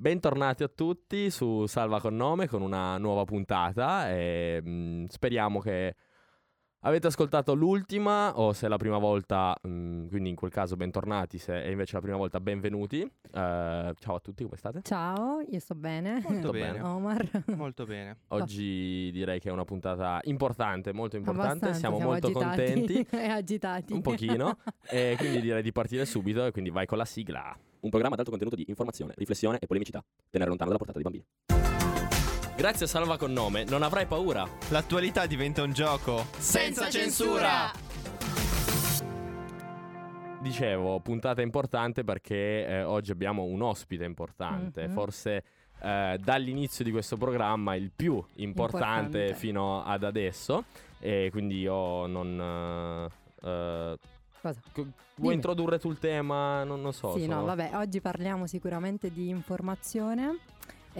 bentornati a tutti su Salva con Nome con una nuova puntata e mh, speriamo che avete ascoltato l'ultima o se è la prima volta, mh, quindi in quel caso bentornati, se è invece la prima volta benvenuti. Uh, ciao a tutti, come state? Ciao, io sto bene. Molto bene. Omar. Molto bene. Oggi direi che è una puntata importante, molto importante, Abbastanza, siamo, molto agitati. contenti. e agitati. Un pochino, e quindi direi di partire subito e quindi vai con la sigla. Un programma ad alto contenuto di informazione, riflessione e polemicità. Tenere lontano dalla portata dei bambini. Grazie a Salva con nome, non avrai paura. L'attualità diventa un gioco senza censura. Dicevo, puntata importante perché eh, oggi abbiamo un ospite importante, Mhm. forse eh, dall'inizio di questo programma il più importante, Importante. fino ad adesso e quindi io non... eh, eh, Cosa? co- vuoi Dimmi. introdurre tu il tema? Non, non so. sì, sono- no, vabbè, oggi parliamo sicuramente di informazione.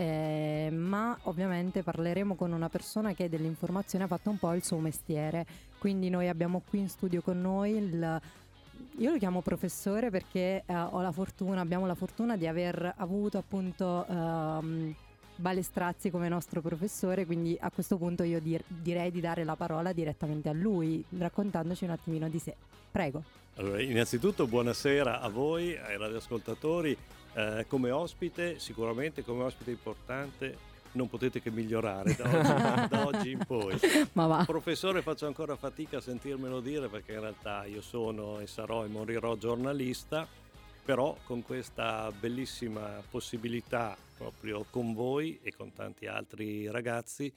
Eh, ma ovviamente parleremo con una persona che dell'informazione ha fatto un po' il suo mestiere. Quindi noi abbiamo qui in studio con noi il io lo chiamo professore perché eh, ho la fortuna, abbiamo la fortuna di aver avuto appunto ehm, Balestrazzi come nostro professore, quindi a questo punto io dir- direi di dare la parola direttamente a lui, raccontandoci un attimino di sé. Prego. Allora, innanzitutto buonasera a voi, ai radioascoltatori. Eh, come ospite, sicuramente come ospite importante, non potete che migliorare da oggi, da oggi in poi. Ma va. Professore, faccio ancora fatica a sentirmelo dire perché in realtà io sono e sarò e morirò giornalista, però con questa bellissima possibilità proprio con voi e con tanti altri ragazzi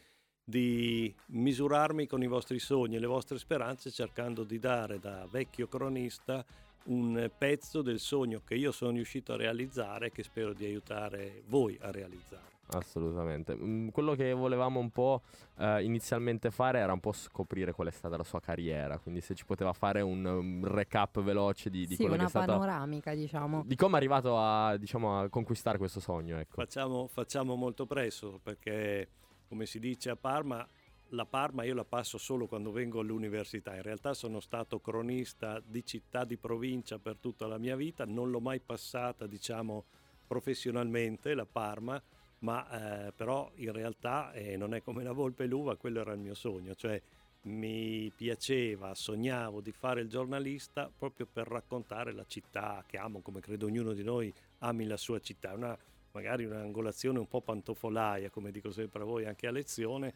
di misurarmi con i vostri sogni e le vostre speranze cercando di dare da vecchio cronista un pezzo del sogno che io sono riuscito a realizzare e che spero di aiutare voi a realizzare. Assolutamente. Mm, quello che volevamo un po' eh, inizialmente fare era un po' scoprire qual è stata la sua carriera, quindi se ci poteva fare un, um, recap veloce di, di sì, quello che una è stato... panoramica, diciamo. Di come è arrivato a, diciamo, a conquistare questo sogno, ecco. Facciamo, facciamo molto presto perché, come si dice a Parma, la Parma io la passo solo quando vengo all'università. In realtà sono stato cronista di città di provincia per tutta la mia vita, non l'ho mai passata, diciamo, professionalmente la Parma, ma eh, però in realtà eh, non è come la volpe e l'uva, quello era il mio sogno, cioè mi piaceva, sognavo di fare il giornalista proprio per raccontare la città che amo, come credo ognuno di noi ami la sua città, una, magari un'angolazione un po' pantofolaia, come dico sempre a voi anche a lezione,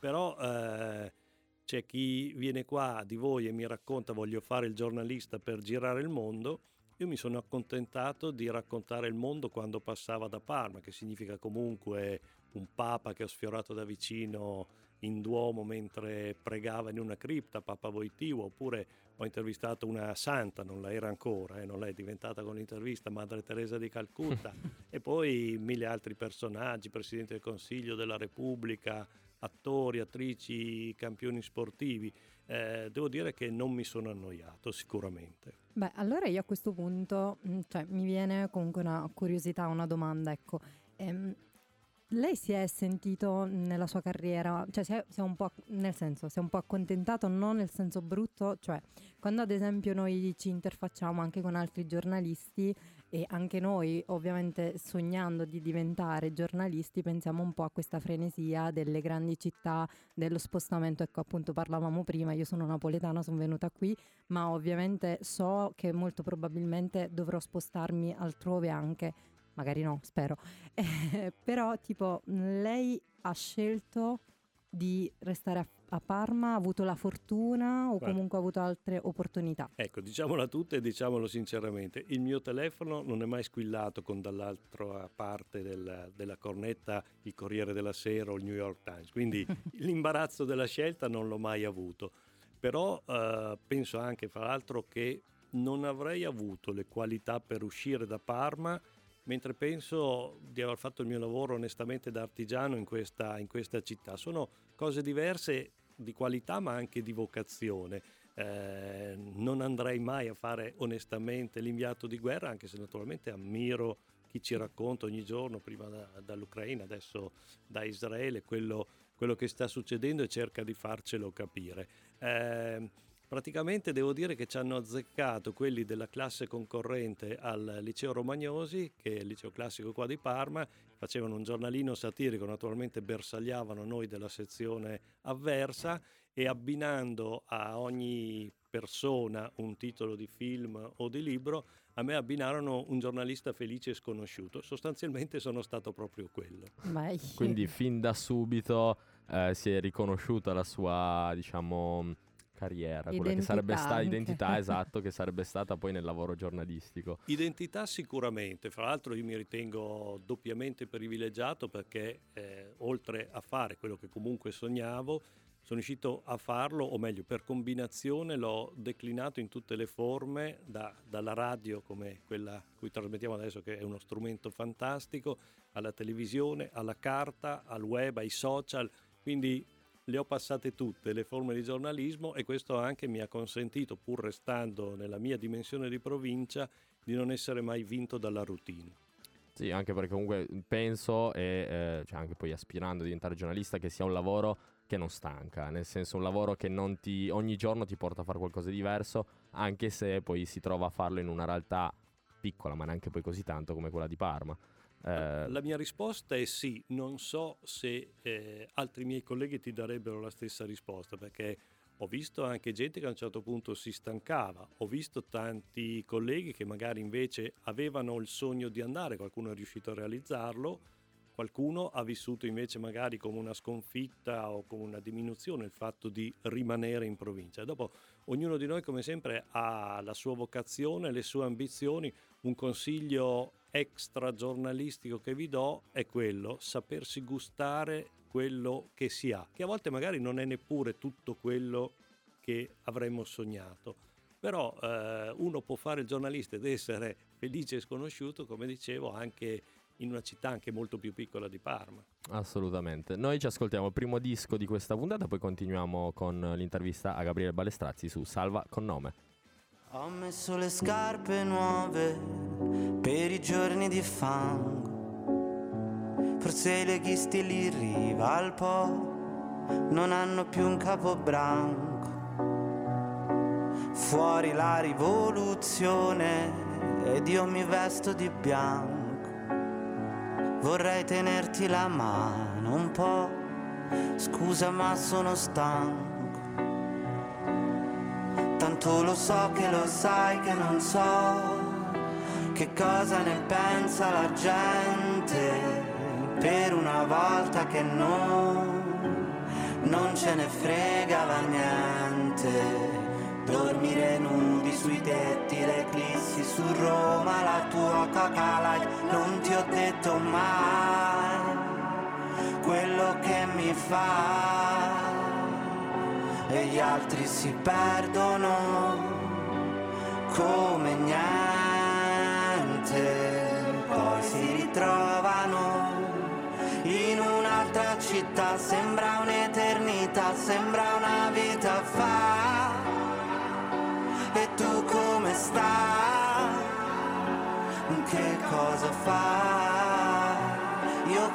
però eh, c'è chi viene qua di voi e mi racconta voglio fare il giornalista per girare il mondo, io mi sono accontentato di raccontare il mondo quando passava da Parma, che significa comunque un papa che ho sfiorato da vicino in Duomo mentre pregava in una cripta, Papa Voitiva, oppure ho intervistato una santa, non la era ancora, eh, non l'è diventata con l'intervista, Madre Teresa di Calcutta, e poi mille altri personaggi, Presidente del Consiglio della Repubblica, attori, attrici, campioni sportivi. Eh, devo dire che non mi sono annoiato sicuramente. Beh, allora io a questo punto, mh, cioè, mi viene comunque una curiosità, una domanda, ecco. Ehm, lei si è sentito nella sua carriera, cioè si è, si è un po', nel senso, si è un po' accontentato, non nel senso brutto, cioè quando ad esempio noi ci interfacciamo anche con altri giornalisti e anche noi ovviamente sognando di diventare giornalisti pensiamo un po' a questa frenesia delle grandi città, dello spostamento, ecco appunto parlavamo prima, io sono napoletana, sono venuta qui, ma ovviamente so che molto probabilmente dovrò spostarmi altrove anche, magari no, spero. Eh, però tipo lei ha scelto di restare a, a Parma, ha avuto la fortuna o Guarda. comunque ha avuto altre opportunità? Ecco, diciamola tutta e diciamolo sinceramente, il mio telefono non è mai squillato con dall'altra parte del- della cornetta il Corriere della Sera o il New York Times, quindi l'imbarazzo della scelta non l'ho mai avuto. Però eh, penso anche, fra l'altro, che non avrei avuto le qualità per uscire da Parma, mentre penso di aver fatto il mio lavoro onestamente da artigiano in questa, in questa città. Sono cose diverse di qualità ma anche di vocazione. Eh, non andrei mai a fare onestamente l'inviato di guerra, anche se naturalmente ammiro chi ci racconta ogni giorno, prima da- dall'Ucraina, adesso da Israele, quello, quello che sta succedendo e cerca di farcelo capire. Eh, Praticamente devo dire che ci hanno azzeccato quelli della classe concorrente al liceo Romagnosi, che è il liceo classico qua di Parma, facevano un giornalino satirico, naturalmente bersagliavano noi della sezione avversa e abbinando a ogni persona un titolo di film o di libro, a me abbinarono un giornalista felice e sconosciuto. Sostanzialmente sono stato proprio quello. Quindi fin da subito eh, si è riconosciuta la sua, diciamo, carriera, quella che Identità sarebbe stata anche. identità, esatto, che sarebbe stata poi nel lavoro giornalistico. Identità sicuramente, fra l'altro io mi ritengo doppiamente privilegiato perché eh, oltre a fare quello che comunque sognavo, sono riuscito a farlo, o meglio, per combinazione l'ho declinato in tutte le forme, da- dalla radio come quella cui trasmettiamo adesso che è uno strumento fantastico, alla televisione, alla carta, al web, ai social, quindi le ho passate tutte le forme di giornalismo e questo anche mi ha consentito, pur restando nella mia dimensione di provincia, di non essere mai vinto dalla routine. Sì, anche perché comunque penso, e eh, cioè anche poi aspirando a diventare giornalista, che sia un lavoro che non stanca, nel senso un lavoro che ti, ogni giorno ti porta a fare qualcosa di diverso, anche se poi si trova a farlo in una realtà piccola, ma neanche poi così tanto come quella di Parma. Eh, La mia risposta è sì, non so se eh, altri miei colleghi ti darebbero la stessa risposta, perché ho visto anche gente che a un certo punto si stancava, ho visto tanti colleghi che magari invece avevano il sogno di andare, qualcuno è riuscito a realizzarlo, qualcuno ha vissuto invece magari come una sconfitta o come una diminuzione il fatto di rimanere in provincia. Dopo ognuno di noi come sempre ha la sua vocazione, le sue ambizioni, un consiglio extra giornalistico che vi do è quello, sapersi gustare quello che si ha, che a volte magari non è neppure tutto quello che avremmo sognato. Però eh, uno può fare il giornalista ed essere felice e sconosciuto, come dicevo, anche in una città anche molto più piccola di Parma. Assolutamente. Noi ci ascoltiamo il primo disco di questa puntata, poi continuiamo con l'intervista a Gabriele Balestrazzi su Salva con nome. Ho messo le scarpe nuove per i giorni di fango. Forse i leghisti lì in riva al Po non hanno più un capobranco. Fuori la rivoluzione ed io mi vesto di bianco. Vorrei tenerti la mano un po', scusa ma sono stanco. Tanto lo so che lo sai che non so che cosa ne pensa la gente. Per una volta che non, non ce ne fregava niente. Dormire nudi sui tetti, le eclissi su Roma, la tua light, non ti ho detto mai quello che mi fa e gli altri si perdono come niente, poi si ritrovano in un'altra città, sembra un'eternità, sembra una vita fa. E tu come stai? Che cosa fai?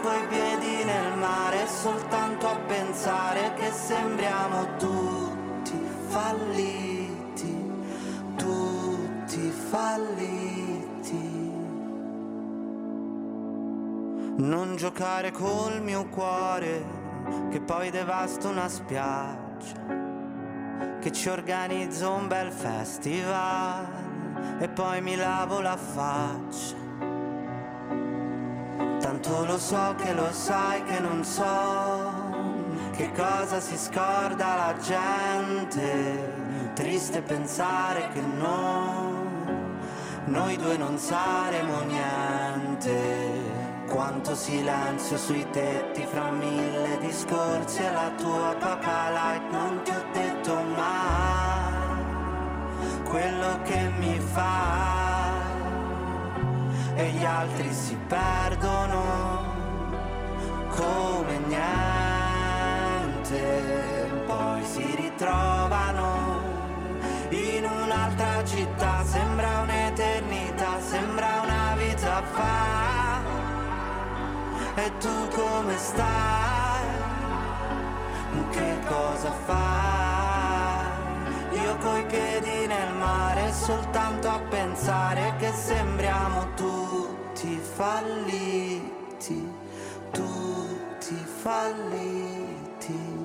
Coi piedi nel mare soltanto a pensare che sembriamo tutti falliti, tutti falliti. Non giocare col mio cuore che poi devasta una spiaggia, che ci organizzo un bel festival e poi mi lavo la faccia. Tanto lo so che lo sai che non so che cosa si scorda la gente. Triste pensare che no, noi due non saremo niente. Quanto silenzio sui tetti fra mille discorsi e la tua coca light non ti ho detto mai quello che mi fa e gli altri si perdono come niente, poi si ritrovano in un'altra città, sembra un'eternità, sembra una vita fa. E tu come stai? Che cosa fai? Io soltanto a pensare che sembriamo tutti falliti, tutti falliti.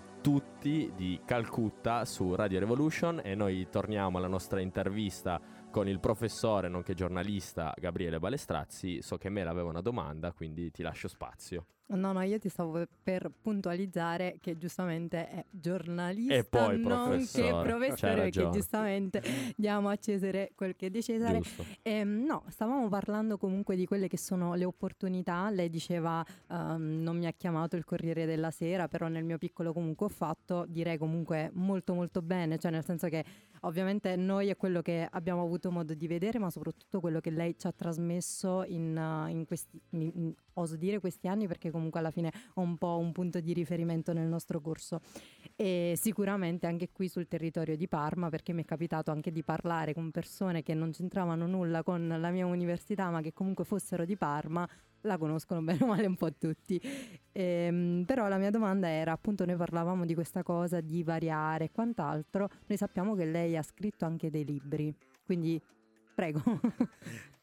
Tutti di Calcutta su Radio Revolution e noi torniamo alla nostra intervista con il professore, nonché giornalista Gabriele Balestrazzi. So che Mela aveva una domanda, quindi ti lascio spazio. No, no, io ti stavo per puntualizzare che giustamente è giornalista, E poi nonché professore, c'hai professore, ragione. giustamente diamo a Cesare quel che è di Cesare. Giusto. Ehm, no, stavamo parlando comunque di quelle che sono le opportunità. Lei diceva ehm, non mi ha chiamato il Corriere della Sera, però nel mio piccolo comunque ho fatto, direi comunque molto molto bene, cioè nel senso che ovviamente noi è quello che abbiamo avuto modo di vedere, ma soprattutto quello che lei ci ha trasmesso in, in questi, in- oso dire questi anni perché comunque alla fine ho un po' un punto di riferimento nel nostro corso. E sicuramente anche qui sul territorio di Parma perché mi è capitato anche di parlare con persone che non c'entravano nulla con la mia università ma che comunque fossero di Parma la conoscono bene o male un po' tutti. Ehm, però la mia domanda era appunto noi parlavamo di questa cosa di variare e quant'altro noi sappiamo che lei ha scritto anche dei libri quindi prego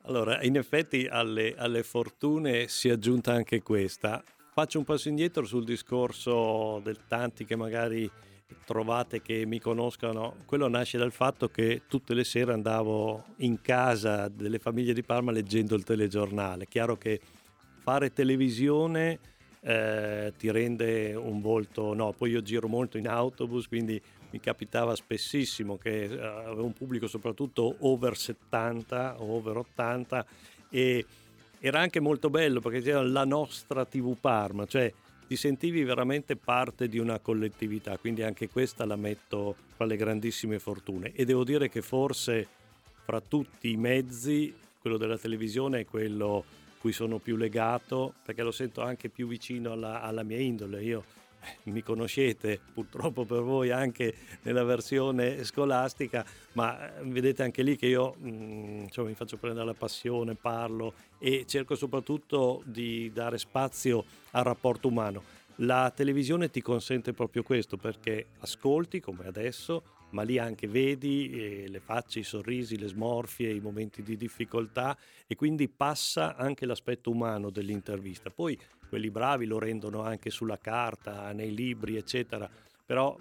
Allora, in effetti alle, alle fortune si è aggiunta anche questa. Faccio un passo indietro sul discorso del tanti che magari trovate che mi conoscano. Quello nasce dal fatto che tutte le sere andavo in casa delle famiglie di Parma leggendo il telegiornale. Chiaro che fare televisione eh, ti rende un volto, no, poi io giro molto in autobus, quindi mi capitava spessissimo che eh, avevo un pubblico soprattutto over 70 o over 80 e era anche molto bello perché c'era la nostra TV Parma, cioè ti sentivi veramente parte di una collettività, quindi anche questa la metto fra le grandissime fortune e devo dire che forse fra tutti i mezzi quello della televisione è quello cui sono più legato perché lo sento anche più vicino alla, alla mia indole. Io mi conoscete purtroppo per voi anche nella versione scolastica, ma eh, vedete anche lì che io mm, insomma, mi faccio prendere la passione, parlo e cerco soprattutto di dare spazio al rapporto umano. La televisione ti consente proprio questo perché ascolti come adesso, ma lì anche vedi eh, le facce, i sorrisi, le smorfie, i momenti di difficoltà e quindi passa anche l'aspetto umano dell'intervista. Poi quelli bravi lo rendono anche sulla carta, nei libri, eccetera, però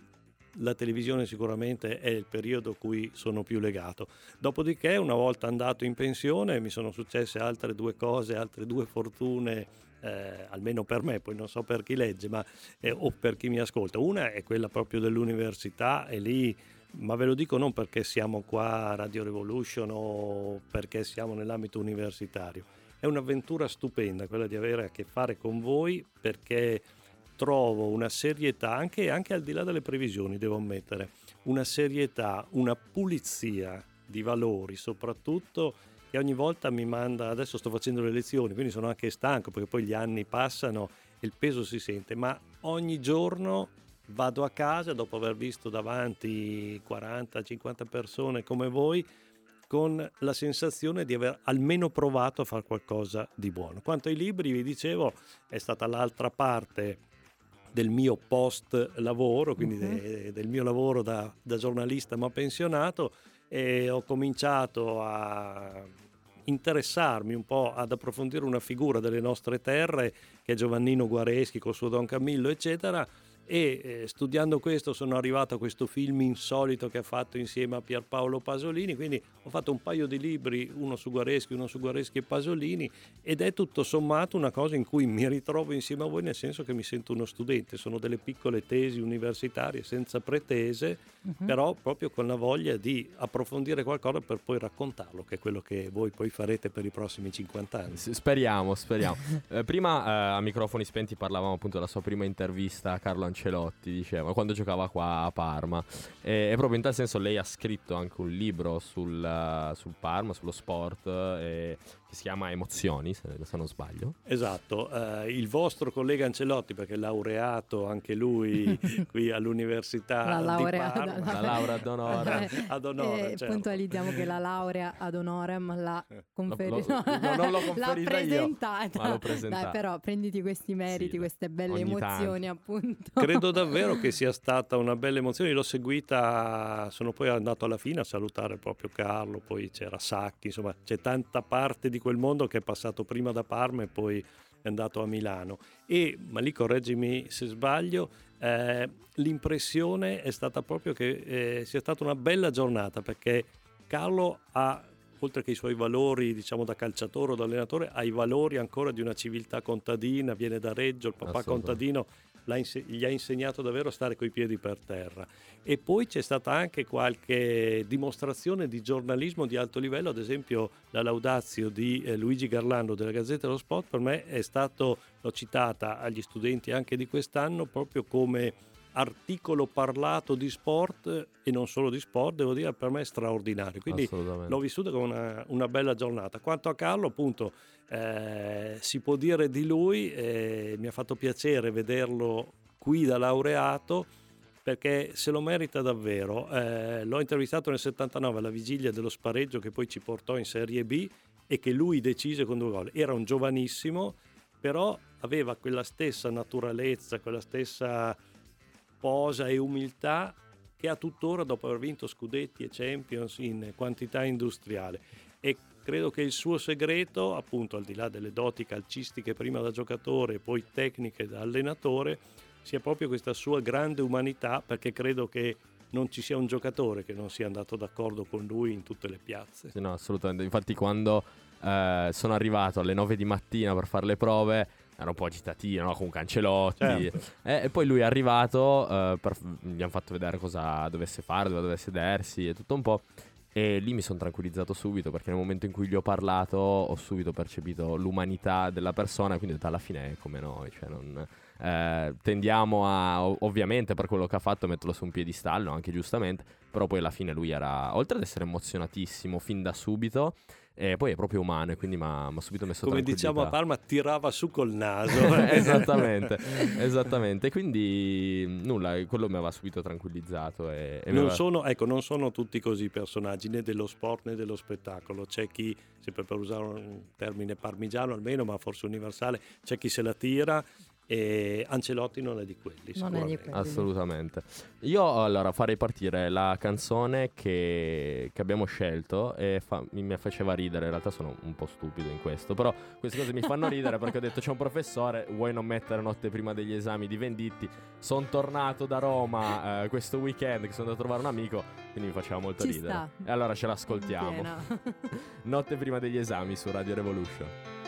la televisione sicuramente è il periodo a cui sono più legato. Dopodiché, una volta andato in pensione, mi sono successe altre due cose, altre due fortune, eh, almeno per me, poi non so per chi legge, ma eh, o per chi mi ascolta. Una è quella proprio dell'università e lì ma ve lo dico non perché siamo qua a Radio Revolution o perché siamo nell'ambito universitario. È un'avventura stupenda quella di avere a che fare con voi perché trovo una serietà, anche, anche al di là delle previsioni, devo ammettere, una serietà, una pulizia di valori, soprattutto che ogni volta mi manda, adesso sto facendo le lezioni, quindi sono anche stanco perché poi gli anni passano e il peso si sente, ma ogni giorno vado a casa dopo aver visto davanti 40-50 persone come voi con la sensazione di aver almeno provato a fare qualcosa di buono. Quanto ai libri, vi dicevo, è stata l'altra parte del mio post lavoro, quindi Mhm. de- del mio lavoro da, da giornalista ma pensionato e ho cominciato a interessarmi un po' ad approfondire una figura delle nostre terre che è Giovannino Guareschi col suo Don Camillo eccetera e eh, studiando questo sono arrivato a questo film insolito che ha fatto insieme a Pierpaolo Pasolini, quindi ho fatto un paio di libri, uno su Guareschi, uno su Guareschi e Pasolini ed è tutto sommato una cosa in cui mi ritrovo insieme a voi nel senso che mi sento uno studente, sono delle piccole tesi universitarie senza pretese, uh-huh. però proprio con la voglia di approfondire qualcosa per poi raccontarlo, che è quello che voi poi farete per i prossimi 50 anni. Speriamo, speriamo. eh, prima eh, a microfoni spenti parlavamo appunto della sua prima intervista a Carlo Ancelotti Ancelotti, diceva, quando giocava qua a Parma. E, e proprio in tal senso lei ha scritto anche un libro sul, sul Parma, sullo sport, e che si chiama Emozioni, se, non sbaglio. Esatto, uh, il vostro collega Ancelotti, perché è laureato anche lui qui all'università la laurea, di Parma. La laurea ad onore. ad onore, eh, certo. Puntualizziamo che la laurea ad honorem l'ha conferita. No, no, non l'ho conferita l'ha presentata. Io, ma l'ho presentata. Dai, però prenditi questi meriti, sì, queste belle emozioni tanto. appunto. Credo davvero che sia stata una bella emozione, l'ho seguita, sono poi andato alla fine a salutare proprio Carlo, poi c'era Sacchi, insomma c'è tanta parte di di quel mondo che è passato prima da Parma e poi è andato a Milano. E, ma lì correggimi se sbaglio, eh, l'impressione è stata proprio che eh, sia stata una bella giornata perché Carlo ha oltre che i suoi valori diciamo da calciatore o da allenatore, ha i valori ancora di una civiltà contadina, viene da Reggio, il papà contadino gli ha insegnato davvero a stare coi piedi per terra. E poi c'è stata anche qualche dimostrazione di giornalismo di alto livello, ad esempio la laudazio di eh, Luigi Garlando della Gazzetta dello Sport, per me è stato, l'ho citata agli studenti anche di quest'anno, proprio come articolo parlato di sport e non solo di sport, devo dire per me è straordinario. Quindi l'ho vissuto come una, una, bella giornata. Quanto a Carlo, appunto, eh, si può dire di lui, eh, mi ha fatto piacere vederlo qui da laureato perché se lo merita davvero. Eh, l'ho intervistato nel 79 alla vigilia dello spareggio che poi ci portò in Serie B e che lui decise con due gol. Era un giovanissimo, però aveva quella stessa naturalezza, quella stessa posa e umiltà che ha tuttora dopo aver vinto scudetti e champions in quantità industriale e credo che il suo segreto, appunto al di là delle doti calcistiche prima da giocatore e poi tecniche da allenatore, sia proprio questa sua grande umanità perché credo che non ci sia un giocatore che non sia andato d'accordo con lui in tutte le piazze. No, assolutamente. Infatti quando eh, sono arrivato alle 9 di mattina per fare le prove era un po' agitatino, no? con Cancelotti. Certo. E, e, poi lui è arrivato, uh, per, gli hanno fatto vedere cosa dovesse fare, dove dovesse sedersi e tutto un po'. E lì mi sono tranquillizzato subito perché nel momento in cui gli ho parlato ho subito percepito l'umanità della persona, quindi ho detto alla fine è come noi, cioè non, eh, tendiamo a, ovviamente per quello che ha fatto, metterlo su un piedistallo, anche giustamente, però poi alla fine lui era, oltre ad essere emozionatissimo fin da subito, e poi è proprio umano e quindi mi ha subito messo Come diciamo a Parma, tirava su col naso. esattamente, esattamente. Quindi nulla, quello mi aveva subito tranquillizzato. E, e non, aveva... sono, ecco, non sono tutti così personaggi né dello sport né dello spettacolo. C'è chi, sempre per usare un termine parmigiano almeno, ma forse universale, c'è chi se la tira e Ancelotti non è di quelli, non è di quelli. Assolutamente. Io allora farei partire la canzone che, che abbiamo scelto e fa, mi faceva ridere, in realtà sono un po' stupido in questo, però queste cose mi fanno ridere perché ho detto c'è un professore, vuoi non mettere notte prima degli esami di Venditti? Sono tornato da Roma eh, questo weekend che sono andato a trovare un amico, quindi mi faceva molto Ci ridere. Sta. E allora ce l'ascoltiamo. notte prima degli esami su Radio Revolution.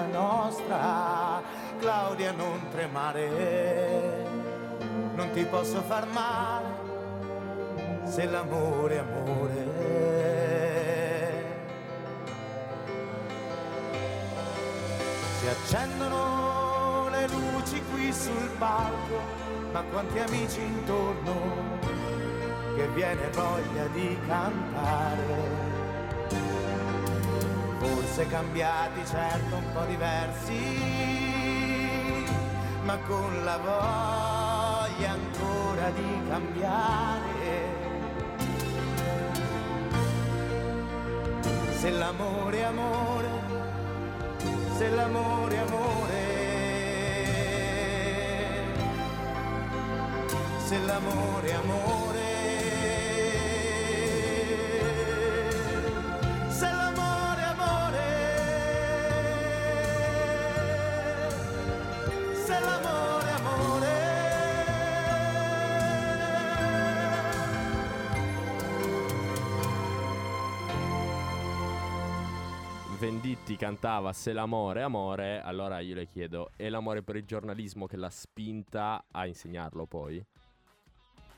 ancora nostra. Claudia, non tremare, non ti posso far male, se l'amore è amore. Si accendono le luci qui sul palco, ma quanti amici intorno che viene voglia di cantare. Forse cambiati, certo un po' diversi, ma con la voglia ancora di cambiare. Se l'amore è amore, se l'amore è amore, se l'amore è amore, Venditti cantava Se l'amore è amore, allora io le chiedo, è l'amore per il giornalismo che l'ha spinta a insegnarlo poi?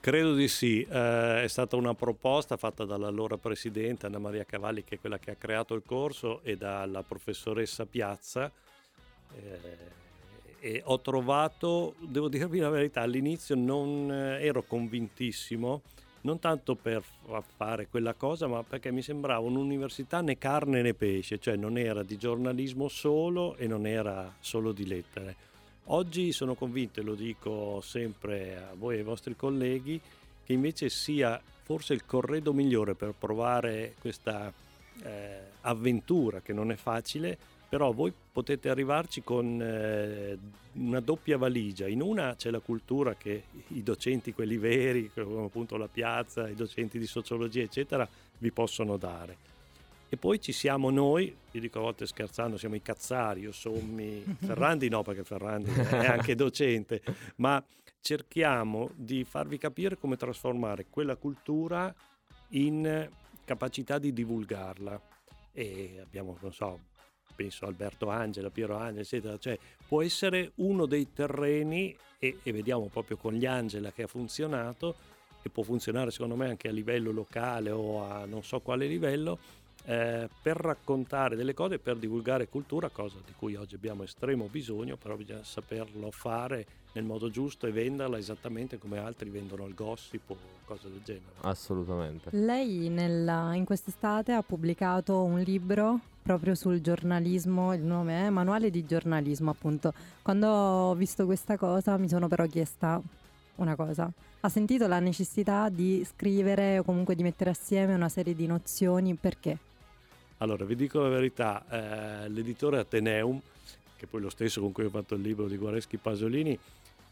Credo di sì, eh, è stata una proposta fatta dall'allora presidente Anna Maria Cavalli, che è quella che ha creato il corso, e dalla professoressa Piazza. eh, e ho trovato, devo dirvi la verità, all'inizio non eh, ero convintissimo, non tanto per fa- fare quella cosa, ma perché mi sembrava un'università né carne né pesce, cioè non era di giornalismo solo e non era solo di lettere. Oggi sono convinto, e lo dico sempre a voi e ai vostri colleghi, che invece sia forse il corredo migliore per provare questa eh, avventura che non è facile, però voi potete arrivarci con eh, una doppia valigia. In una c'è la cultura che i docenti, quelli veri, come appunto la piazza, i docenti di sociologia, eccetera, vi possono dare. E poi ci siamo noi, io dico a volte scherzando, siamo i cazzari, io sommi, Ferrandi no perché Ferrandi è anche docente, ma cerchiamo di farvi capire come trasformare quella cultura in capacità di divulgarla. E abbiamo, non so, penso Alberto Angela, Piero Angela, eccetera, cioè può essere uno dei terreni, e, e vediamo proprio con gli Angela che ha funzionato, e può funzionare secondo me anche a livello locale o a non so quale livello, eh, per raccontare delle cose, per divulgare cultura, cosa di cui oggi abbiamo estremo bisogno, però bisogna saperlo fare nel modo giusto e venderla esattamente come altri vendono il gossip o cose del genere. Assolutamente. Lei nella- in quest'estate ha pubblicato un libro proprio sul giornalismo, il nome è Manuale di giornalismo appunto. Quando ho visto questa cosa mi sono però chiesta una cosa. Ha sentito la necessità di scrivere o comunque di mettere assieme una serie di nozioni perché? Allora, vi dico la verità, eh, l'editore Ateneum, che poi lo stesso con cui ho fatto il libro di Guareschi Pasolini,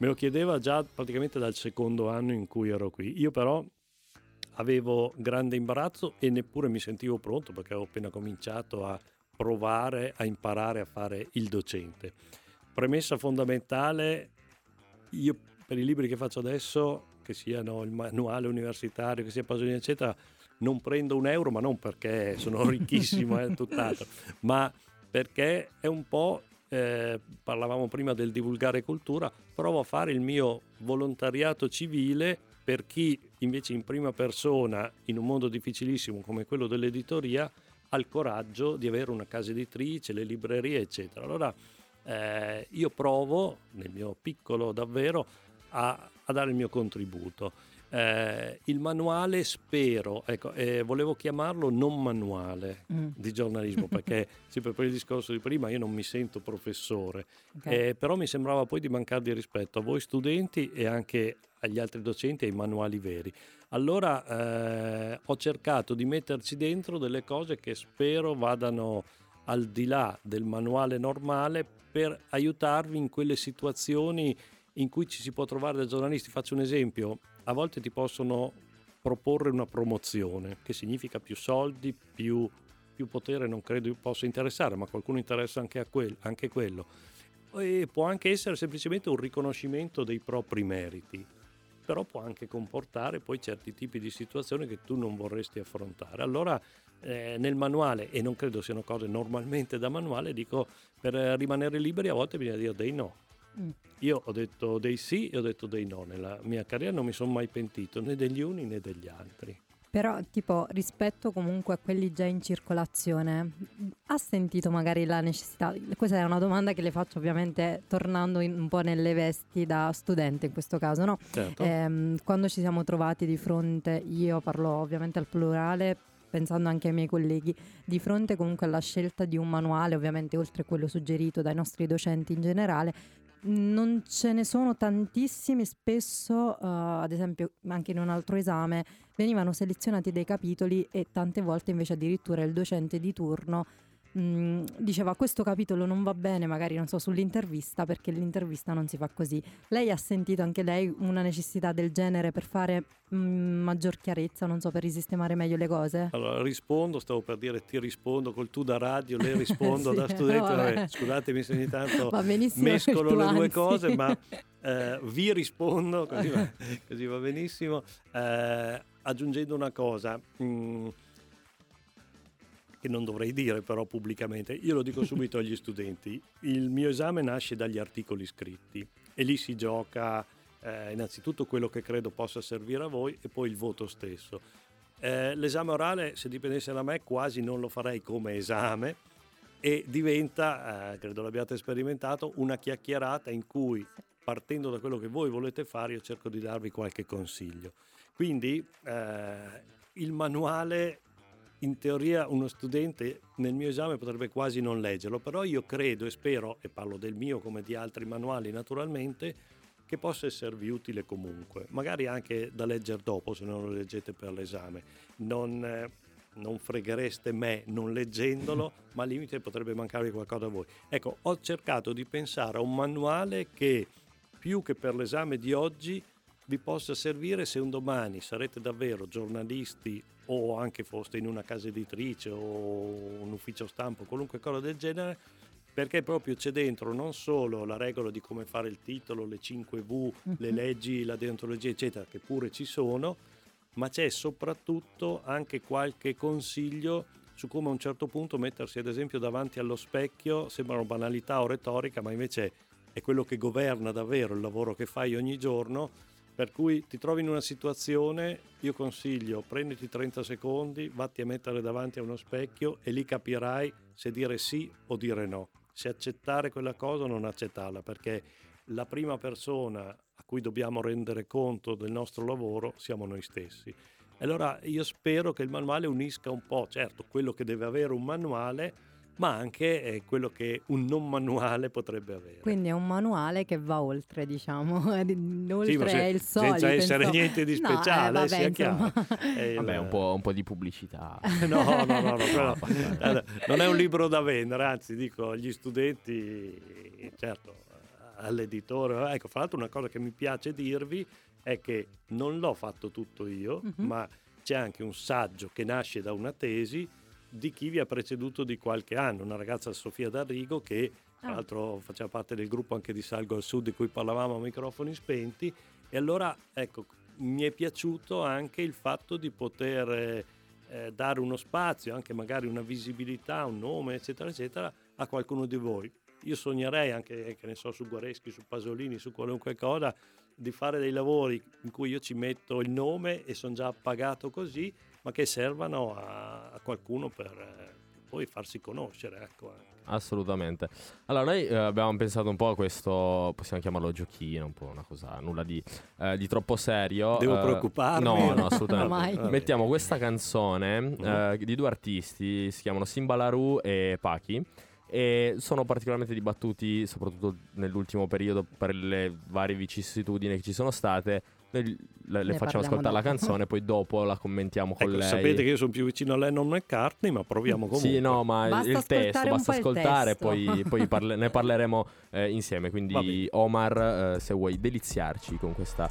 me lo chiedeva già praticamente dal secondo anno in cui ero qui. Io però avevo grande imbarazzo e neppure mi sentivo pronto perché avevo appena cominciato a provare a imparare a fare il docente. Premessa fondamentale, io per i libri che faccio adesso, che siano il manuale universitario, che sia Pasolini, eccetera, non prendo un euro, ma non perché sono ricchissimo, è eh, tutt'altro, ma perché è un po', eh, parlavamo prima del divulgare cultura, provo a fare il mio volontariato civile per chi invece in prima persona, in un mondo difficilissimo come quello dell'editoria, ha il coraggio di avere una casa editrice, le librerie, eccetera. Allora eh, io provo, nel mio piccolo davvero, a, a dare il mio contributo. Eh, il manuale spero, ecco, eh, volevo chiamarlo non manuale mm. di giornalismo perché sempre per il discorso di prima io non mi sento professore, okay. eh, però mi sembrava poi di mancare di rispetto a voi studenti e anche agli altri docenti e ai manuali veri. Allora eh, ho cercato di metterci dentro delle cose che spero vadano al di là del manuale normale per aiutarvi in quelle situazioni in cui ci si può trovare da giornalisti. Faccio un esempio, a volte ti possono proporre una promozione, che significa più soldi, più, più potere, non credo possa interessare, ma qualcuno interessa anche, quel, anche quello. E può anche essere semplicemente un riconoscimento dei propri meriti, però può anche comportare poi certi tipi di situazioni che tu non vorresti affrontare. Allora eh, nel manuale, e non credo siano cose normalmente da manuale, dico per rimanere liberi a volte bisogna dire dei no. Io ho detto dei sì e ho detto dei no. Nella mia carriera non mi sono mai pentito né degli uni né degli altri. Però, tipo, rispetto comunque a quelli già in circolazione, ha sentito magari la necessità? Questa è una domanda che le faccio ovviamente tornando un po' nelle vesti da studente in questo caso, no? Certo. Ehm, quando ci siamo trovati di fronte, io parlo ovviamente al plurale, pensando anche ai miei colleghi, di fronte comunque alla scelta di un manuale, ovviamente oltre a quello suggerito dai nostri docenti in generale, non ce ne sono tantissimi, spesso, uh, ad esempio anche in un altro esame, venivano selezionati dei capitoli e tante volte invece addirittura il docente di turno mh, diceva questo capitolo non va bene magari non so sull'intervista perché l'intervista non si fa così. Lei ha sentito anche lei una necessità del genere per fare mh, maggior chiarezza, non so, per risistemare meglio le cose? Allora rispondo, stavo per dire ti rispondo col tu da radio, le rispondo sì, da studente. Vabbè, scusatemi se ogni tanto mescolo le due cose, ma eh, vi rispondo, così va, così va benissimo. Eh, aggiungendo una cosa. Mh, che non dovrei dire però pubblicamente, io lo dico subito agli studenti, il mio esame nasce dagli articoli scritti e lì si gioca eh, innanzitutto quello che credo possa servire a voi e poi il voto stesso. Eh, l'esame orale, se dipendesse da me, quasi non lo farei come esame e diventa, eh, credo l'abbiate sperimentato, una chiacchierata in cui partendo da quello che voi volete fare io cerco di darvi qualche consiglio. Quindi eh, il manuale in teoria uno studente nel mio esame potrebbe quasi non leggerlo, però io credo e spero, e parlo del mio come di altri manuali naturalmente, che possa esservi utile comunque, magari anche da leggere dopo se non lo leggete per l'esame. Non, eh, non freghereste me non leggendolo, ma al limite potrebbe mancarvi qualcosa a voi. Ecco, ho cercato di pensare a un manuale che più che per l'esame di oggi vi possa servire se un domani sarete davvero giornalisti o anche foste in una casa editrice o un ufficio stampo, qualunque cosa del genere, perché proprio c'è dentro non solo la regola di come fare il titolo, le 5V, le mhm. leggi, la deontologia, eccetera, che pure ci sono, ma c'è soprattutto anche qualche consiglio su come a un certo punto mettersi ad esempio davanti allo specchio, sembrano banalità o retorica, ma invece è quello che governa davvero il lavoro che fai ogni giorno per cui ti trovi in una situazione, io consiglio, prenditi 30 secondi, vatti a mettere davanti a uno specchio e lì capirai se dire sì o dire no, se accettare quella cosa o non accettarla, perché la prima persona a cui dobbiamo rendere conto del nostro lavoro siamo noi stessi. Allora io spero che il manuale unisca un po', certo, quello che deve avere un manuale, ma anche eh, quello che un non manuale potrebbe avere. Quindi è un manuale che va oltre, diciamo, oltre Sì, se- il solito. senza essere insomma. niente di No, eh, speciale, vabbè, sia insomma. chiaro. È il- Vabbè, un po', un po' di pubblicità. No, no, no, no, quello- eh, non è un libro da vendere, anzi dico agli studenti, certo, all'editore. Ecco, fra l'altro una cosa che mi piace dirvi è che non l'ho fatto tutto io, Mhm. ma c'è anche un saggio che nasce da una tesi di chi vi ha preceduto di qualche anno, una ragazza Sofia D'Arrigo che tra Ah. l'altro faceva parte del gruppo anche di Salgo al Sud di cui parlavamo a microfoni spenti e allora ecco mi è piaciuto anche il fatto di poter eh, eh, dare uno spazio, anche magari una visibilità, un nome eccetera eccetera a qualcuno di voi. Io sognerei anche, eh, che ne so, su Guareschi, su Pasolini, su qualunque cosa, di fare dei lavori in cui io ci metto il nome e sono già pagato così, ma che servano a, a qualcuno per eh, poi farsi conoscere. Ecco. Assolutamente. Allora, noi eh, abbiamo pensato un po' a questo, possiamo chiamarlo giochino, un po' una cosa, nulla di, eh, di troppo serio. Devo Eh, preoccuparmi? No, no, assolutamente. Mettiamo questa canzone Mhm. eh, di due artisti, si chiamano Simbalaru e Pachi. E sono particolarmente dibattuti, soprattutto nell'ultimo periodo, per le varie vicissitudini che ci sono state. Le, le facciamo ascoltare la dopo. canzone, poi dopo la commentiamo con Ecco, lei. sapete che io sono più vicino a Lennon McCartney, ma proviamo comunque. Sì, no, ma Basta il testo, basta ascoltare, testo. poi, poi parle- ne parleremo eh, insieme. Quindi. Omar, eh, se vuoi deliziarci con questa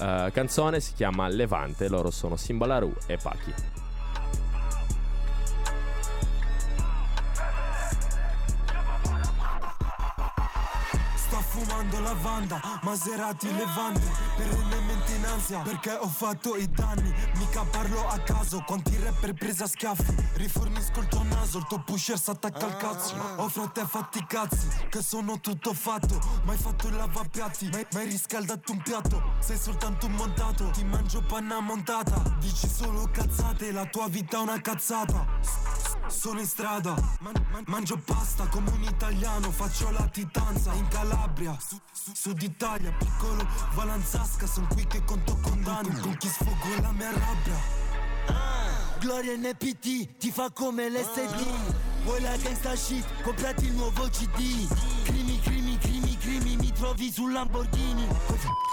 eh, canzone, si chiama Levante. Loro sono Simbalaru e Pachi. Fumando lavanda, Maserati Levante Perennemente in ansia perché ho fatto i danni. Mica parlo a caso, quanti rapper presi a schiaffi. Rifornisco il tuo naso, il tuo pusher s'attacca al cazzo. Oh frate fatti i cazzi, che sono tutto fatto. Ma hai fatto il lavapiatti, ma ma hai riscaldato un piatto. Sei soltanto un montato, ti mangio panna montata. Dici solo cazzate, la tua vita è una cazzata. Sono in strada, man- man- mangio pasta come un italiano, faccio latitanza in Calabria, su- su- Sud Italia, piccolo Valanzasca, son qui che conto condanni, con chi sfogo la mia rabbia. Gloria NPT ti fa come l'SD Vuoi la gangsta shit, comprati il nuovo CD Crimi, crimi, crimi, crimi, mi trovi sul Lamborghini.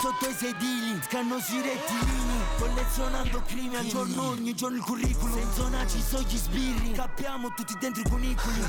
Sotto i sedili, scanno sui rettilini. Collezionando crimi al giorno, ogni giorno il curriculum. In zona ci sono gli sbirri Cappiamo tutti dentro i cunicoli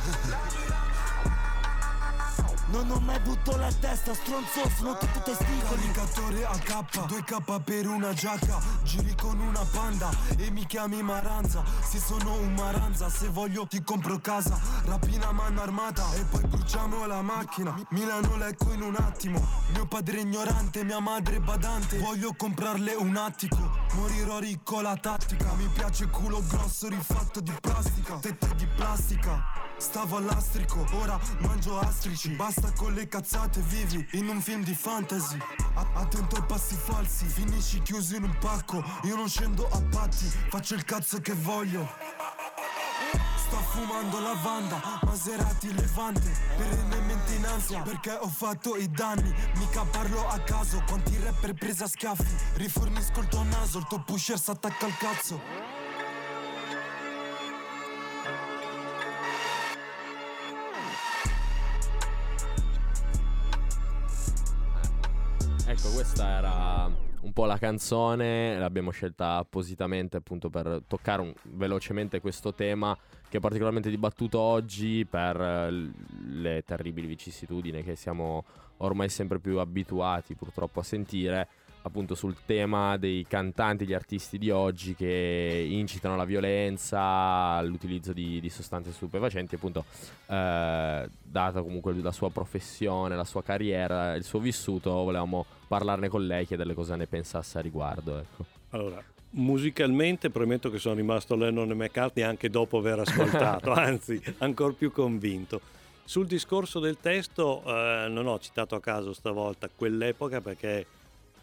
Non ho mai avuto la testa, stronzo, sono tutto testicoli. Caricatore AK, 2K per una giacca. Giri con una panda e mi chiami Maranza. Se sono un Maranza, se voglio ti compro casa. Rapina mano armata e poi bruciamo la macchina. Mi- Milano lecco in un attimo. Mio padre ignorante, mia madre badante. Voglio comprarle un attico. Morirò ricco la tattica. Mi piace culo grosso rifatto di plastica. Tette di plastica Stavo all'astrico, ora mangio astrici. Basta con le cazzate, vivi in un film di fantasy. A- Attento ai passi falsi, finisci chiuso in un pacco. Io non scendo a patti, faccio il cazzo che voglio. Sto fumando lavanda, Maserati Levante. Perennemente in ansia perché ho fatto i danni. Mica parlo a caso, quanti rapper presi a schiaffi. Rifornisco il tuo naso, il tuo pusher s'attacca al cazzo Ecco, questa era un po' la canzone, l'abbiamo scelta appositamente appunto per toccare un- velocemente questo tema che è particolarmente dibattuto oggi per eh, le terribili vicissitudini che siamo ormai sempre più abituati purtroppo a sentire appunto sul tema dei cantanti, gli artisti di oggi che incitano alla violenza, all'utilizzo di, di sostanze stupefacenti, appunto eh, data comunque la sua professione, la sua carriera, il suo vissuto, volevamo parlarne con lei, chiederle cosa ne pensasse a riguardo. Ecco. Allora, musicalmente premetto che sono rimasto Lennon e McCartney anche dopo aver ascoltato, anzi, ancora più convinto. Sul discorso del testo eh, non ho citato a caso stavolta quell'epoca perché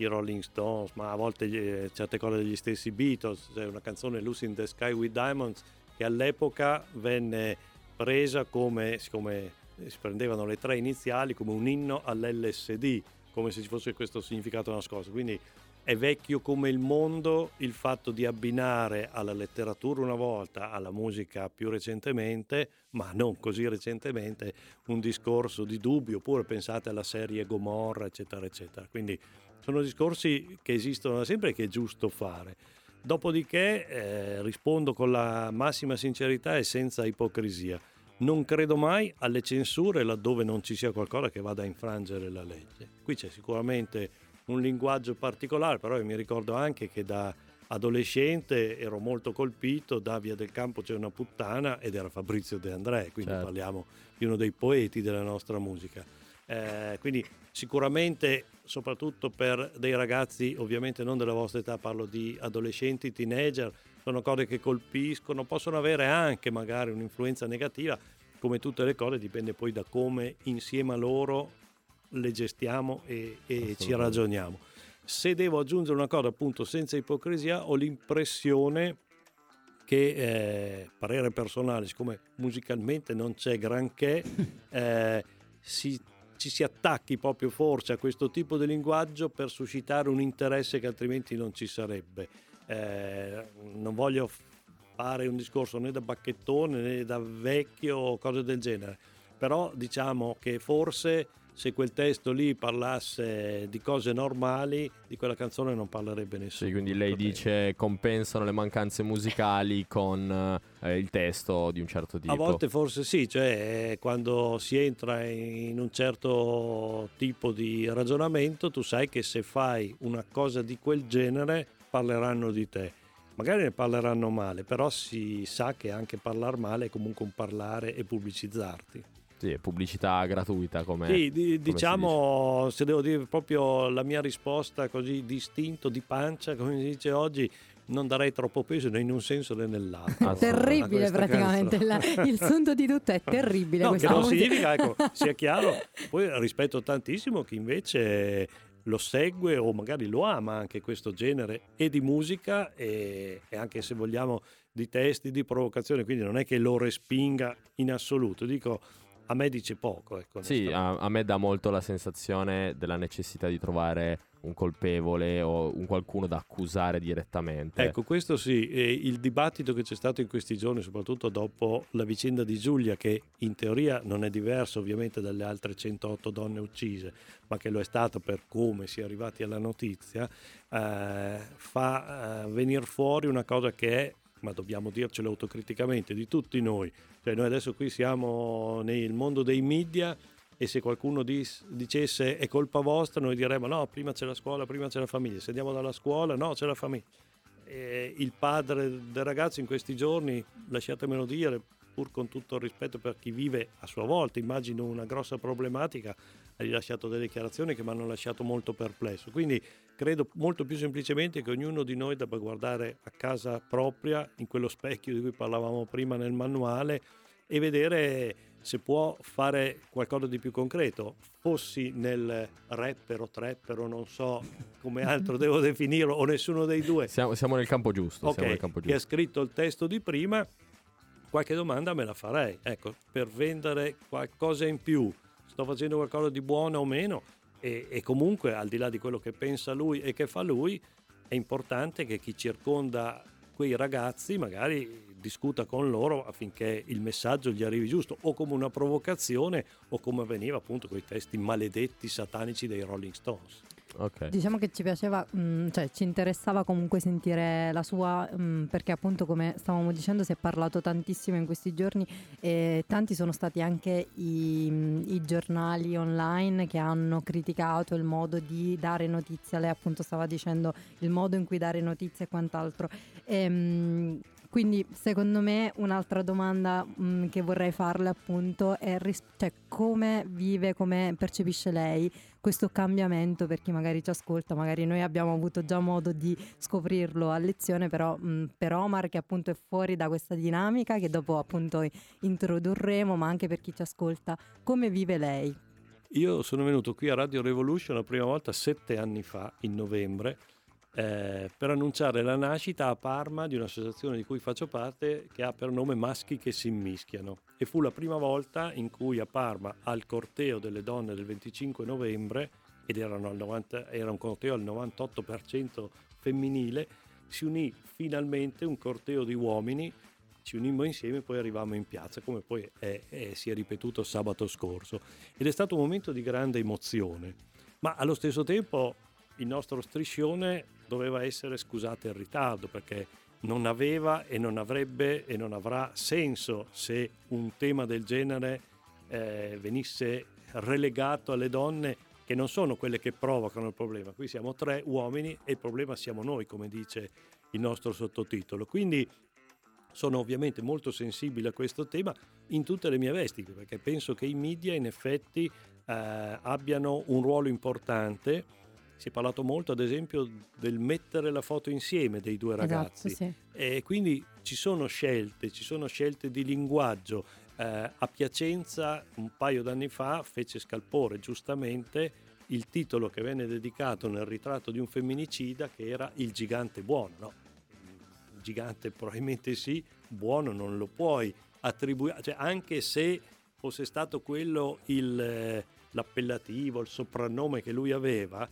i Rolling Stones, ma a volte eh, certe cose degli stessi Beatles, c'è una canzone Lucy in the Sky with Diamonds che all'epoca venne presa come, siccome si prendevano le tre iniziali, come un inno all'LSD, come se ci fosse questo significato nascosto. Quindi è vecchio come il mondo il fatto di abbinare alla letteratura una volta, alla musica più recentemente, ma non così recentemente, un discorso di dubbio, oppure pensate alla serie Gomorra, eccetera, eccetera. Quindi sono discorsi che esistono da sempre e che è giusto fare. Dopodiché eh, rispondo con la massima sincerità e senza ipocrisia. Non credo mai alle censure laddove non ci sia qualcosa che vada a infrangere la legge. Qui c'è sicuramente un linguaggio particolare, però io mi ricordo anche che da adolescente ero molto colpito, da Via del Campo c'è una puttana ed era Fabrizio De André, quindi certo. parliamo di uno dei poeti della nostra musica. Eh, quindi sicuramente soprattutto per dei ragazzi, ovviamente non della vostra età, parlo di adolescenti, teenager, sono cose che colpiscono, possono avere anche magari un'influenza negativa, come tutte le cose dipende poi da come insieme a loro le gestiamo e, e ci ragioniamo. Se devo aggiungere una cosa, appunto, senza ipocrisia, ho l'impressione che, eh, parere personale, siccome musicalmente non c'è granché, eh, si, ci si attacchi proprio forse a questo tipo di linguaggio per suscitare un interesse che altrimenti non ci sarebbe. Eh, non voglio fare un discorso né da bacchettone né da vecchio o cose del genere, però diciamo che forse se quel testo lì parlasse di cose normali, di quella canzone non parlerebbe nessuno. Sì, quindi lei dice compensano le mancanze musicali con eh, il testo di un certo tipo. A volte forse sì, cioè quando si entra in un certo tipo di ragionamento, tu sai che se fai una cosa di quel genere parleranno di te. Magari ne parleranno male, però si sa che anche parlare male è comunque un parlare e pubblicizzarti. Sì, pubblicità gratuita come... Sì, di, diciamo, se devo dire proprio la mia risposta così distinto, di pancia, come si dice oggi, non darei troppo peso né in un senso né nell'altro. È terribile praticamente, la, il sunto di tutto è terribile. No, che non significa, ecco, sia chiaro, poi rispetto tantissimo chi invece lo segue o magari lo ama anche questo genere e di musica e, e anche se vogliamo di testi, di provocazione, quindi non è che lo respinga in assoluto, dico a me dice poco. Ecco, sì, a, a, me dà molto la sensazione della necessità di trovare un colpevole o un qualcuno da accusare direttamente. Ecco, questo sì, e il dibattito che c'è stato in questi giorni, soprattutto dopo la vicenda di Giulia, che in teoria non è diverso ovviamente dalle altre 108 donne uccise, ma che lo è stato per come si è arrivati alla notizia, eh, fa eh, venire fuori una cosa che è ma dobbiamo dircelo autocriticamente, di tutti noi. Cioè noi adesso qui siamo nel mondo dei media e se qualcuno dis- dicesse è colpa vostra noi diremmo no, prima c'è la scuola, prima c'è la famiglia, se andiamo dalla scuola no, c'è la famiglia. E il padre del ragazzo in questi giorni, lasciatemelo dire, pur con tutto il rispetto per chi vive a sua volta, immagino una grossa problematica, ha rilasciato delle dichiarazioni che mi hanno lasciato molto perplesso. Quindi credo molto più semplicemente che ognuno di noi debba guardare a casa propria, in quello specchio di cui parlavamo prima nel manuale, e vedere se può fare qualcosa di più concreto. Fossi nel rapper o trapper o non so come altro devo definirlo, o nessuno dei due. Siamo, siamo nel campo giusto. Ok, nel campo giusto. che ha scritto il testo di prima, qualche domanda me la farei. Ecco, per vendere qualcosa in più, sto facendo qualcosa di buono o meno? E, e comunque, al di là di quello che pensa lui e che fa lui, è importante che chi circonda quei ragazzi magari discuta con loro affinché il messaggio gli arrivi giusto o come una provocazione o come avveniva appunto con i testi maledetti satanici dei Rolling Stones. Okay. Diciamo che ci piaceva, mh, mm, cioè ci interessava comunque sentire la sua, mh, mm, perché appunto come stavamo dicendo si è parlato tantissimo in questi giorni e tanti sono stati anche i, mm, i giornali online che hanno criticato il modo di dare notizie, lei appunto stava dicendo il modo in cui dare notizie e quant'altro. E, mh, quindi secondo me un'altra domanda mh, che vorrei farle appunto è ris- cioè, come vive, come percepisce lei questo cambiamento per chi magari ci ascolta, magari noi abbiamo avuto già modo di scoprirlo a lezione, però mh, per Omar che appunto è fuori da questa dinamica che dopo appunto introdurremo, ma anche per chi ci ascolta, come vive lei? Io sono venuto qui a Radio Revolution la prima volta sette anni fa, in novembre, eh, per annunciare la nascita a Parma di un'associazione di cui faccio parte che ha per nome Maschi che si immischiano e fu la prima volta in cui a Parma al corteo delle donne del 25 novembre ed erano al 90 era un corteo al 98% femminile, si unì finalmente un corteo di uomini, ci unimmo insieme e poi arrivavamo in piazza, come poi è, è, si è ripetuto sabato scorso. Ed è stato un momento di grande emozione, ma allo stesso tempo il nostro striscione doveva essere scusato il ritardo perché non aveva e non avrebbe e non avrà senso se un tema del genere eh, venisse relegato alle donne che non sono quelle che provocano il problema. Qui siamo tre uomini e il problema siamo noi, come dice il nostro sottotitolo. Quindi sono ovviamente molto sensibile a questo tema in tutte le mie vesti, perché penso che i media in effetti eh, abbiano un ruolo importante. Si è parlato molto, ad esempio, del mettere la foto insieme dei due Esatto, ragazzi. sì. E quindi ci sono scelte, ci sono scelte di linguaggio. Eh, a Piacenza un paio d'anni fa fece scalpore giustamente il titolo che venne dedicato nel ritratto di un femminicida che era Il gigante buono. No? Il gigante probabilmente sì, buono non lo puoi attribuire, cioè anche se fosse stato quello il, eh, l'appellativo, il soprannome che lui aveva,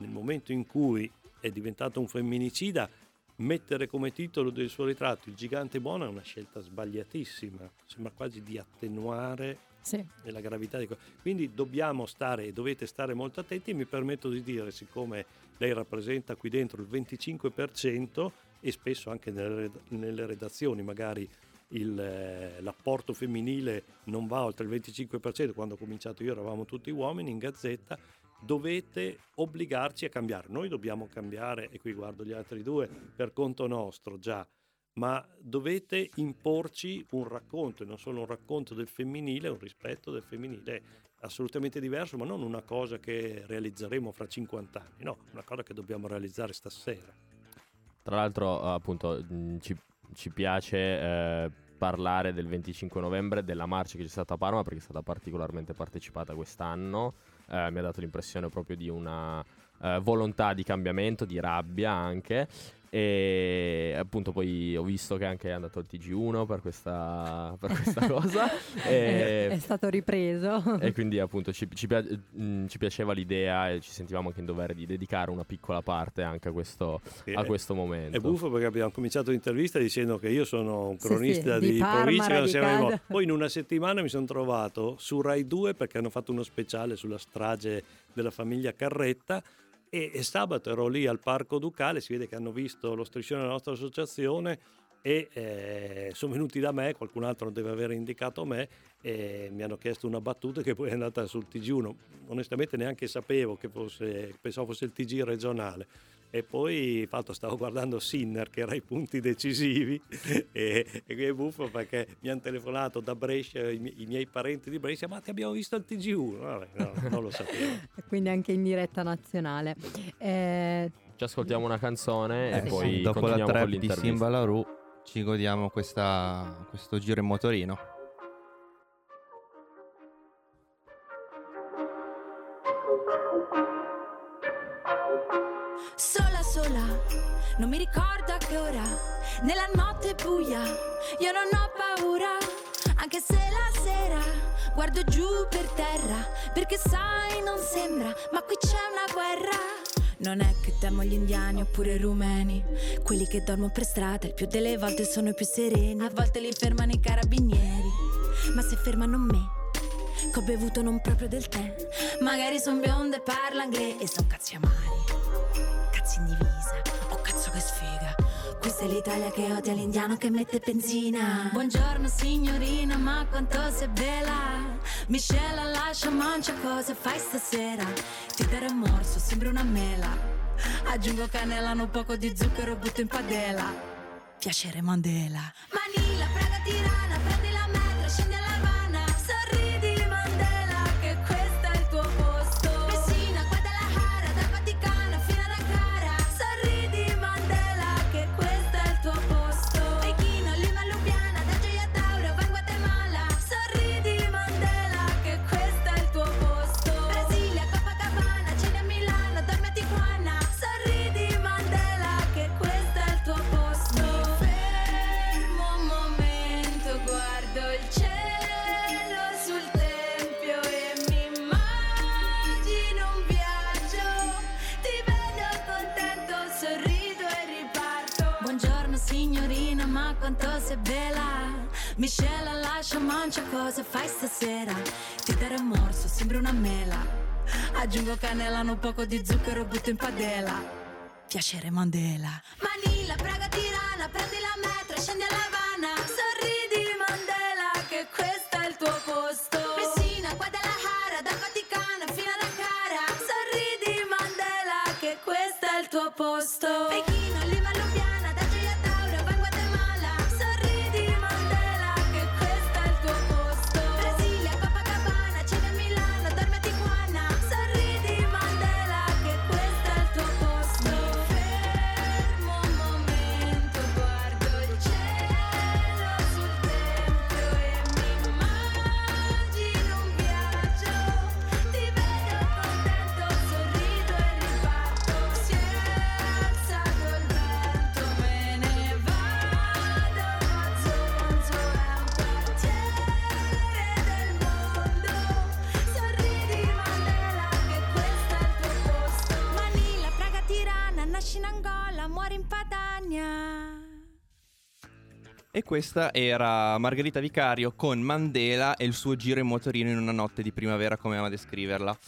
nel momento in cui è diventato un femminicida, mettere come titolo del suo ritratto il gigante buono è una scelta sbagliatissima, sembra quasi di attenuare Sì. la gravità di questo. Quindi dobbiamo stare e dovete stare molto attenti. Mi permetto di dire, siccome lei rappresenta qui dentro il 25% e spesso anche nelle, nelle redazioni magari il, eh, l'apporto femminile non va oltre il 25%, quando ho cominciato io eravamo tutti uomini in gazzetta, dovete obbligarci a cambiare. Noi dobbiamo cambiare, e qui guardo gli altri due, per conto nostro già, ma dovete imporci un racconto, e non solo un racconto del femminile, un rispetto del femminile assolutamente diverso, ma non una cosa che realizzeremo fra 50 anni, no, una cosa che dobbiamo realizzare stasera. Tra l'altro, appunto, ci, ci piace eh, parlare del 25 novembre della marcia che c'è stata a Parma perché è stata particolarmente partecipata quest'anno. Eh, mi ha dato l'impressione proprio di una eh, volontà di cambiamento, di rabbia anche. E appunto poi ho visto che anche è andato al TG1 per questa, per questa cosa. È, e, è stato ripreso. e quindi appunto ci, ci mh, ci piaceva l'idea e ci sentivamo anche in dovere di dedicare una piccola parte anche a questo, Sì, a questo momento. È buffo perché abbiamo cominciato l'intervista dicendo che io sono un Sì, cronista sì, di di, Parma, provincia che non morti. Poi in una settimana mi sono trovato su Rai 2 perché hanno fatto uno speciale sulla strage della famiglia Carretta e, e sabato ero lì al Parco Ducale, si vede che hanno visto lo striscione della nostra associazione e eh, sono venuti da me, qualcun altro deve aver indicato me e mi hanno chiesto una battuta che poi è andata sul TG1. Onestamente neanche sapevo che fosse, pensavo fosse il TG regionale. E poi fatto, stavo guardando Sinner che era ai punti decisivi e, e qui è buffo perché mi hanno telefonato da Brescia i, mi- i miei parenti di Brescia ma ti abbiamo visto al TG1 Vabbè, no, non lo sapevo Quindi anche in diretta nazionale. Eh, Ci ascoltiamo una canzone e Sì. poi Dopo la trap di l'intervista. Simba Larue ci godiamo questa- questo giro in motorino. Sola. Non mi ricordo a che ora, nella notte buia, io non ho paura, anche se la sera guardo giù per terra, perché sai non sembra, ma qui c'è una guerra. Non è che temo gli indiani oppure i rumeni, quelli che dormono per strada, il più delle volte sono i più sereni, a volte li fermano i carabinieri, ma se fermano me, che ho bevuto non proprio del tè, magari son bionda e parla inglese, e son cazzi amari cazzo in divisa, oh cazzo che sfiga. Questa è l'Italia che odia l'indiano che mette benzina. Buongiorno signorina, ma quanto sei bella. Michelle lascia mancia cosa fai stasera? Ti darò un morso, sembra una mela. Aggiungo cannella, un poco di zucchero, butto in padella. Piacere Mandela. Manila, Praga, Tirana, prendi mangia cosa fai stasera. Ti darò morso, sembra una mela. Aggiungo cannella, un poco di zucchero, butto in padella. Piacere Mandela. Manila, Praga, Tirana, prendi la metro, scendi a Havana. Sorridi Mandela, che questo è il tuo posto. Messina, Guadalajara, dal Vaticano fino ad Ankara. Sorridi Mandela, che questo è il tuo posto. Pechino, E questa era Margherita Vicario con Mandela e il suo giro in motorino in una notte di primavera, come ama descriverla.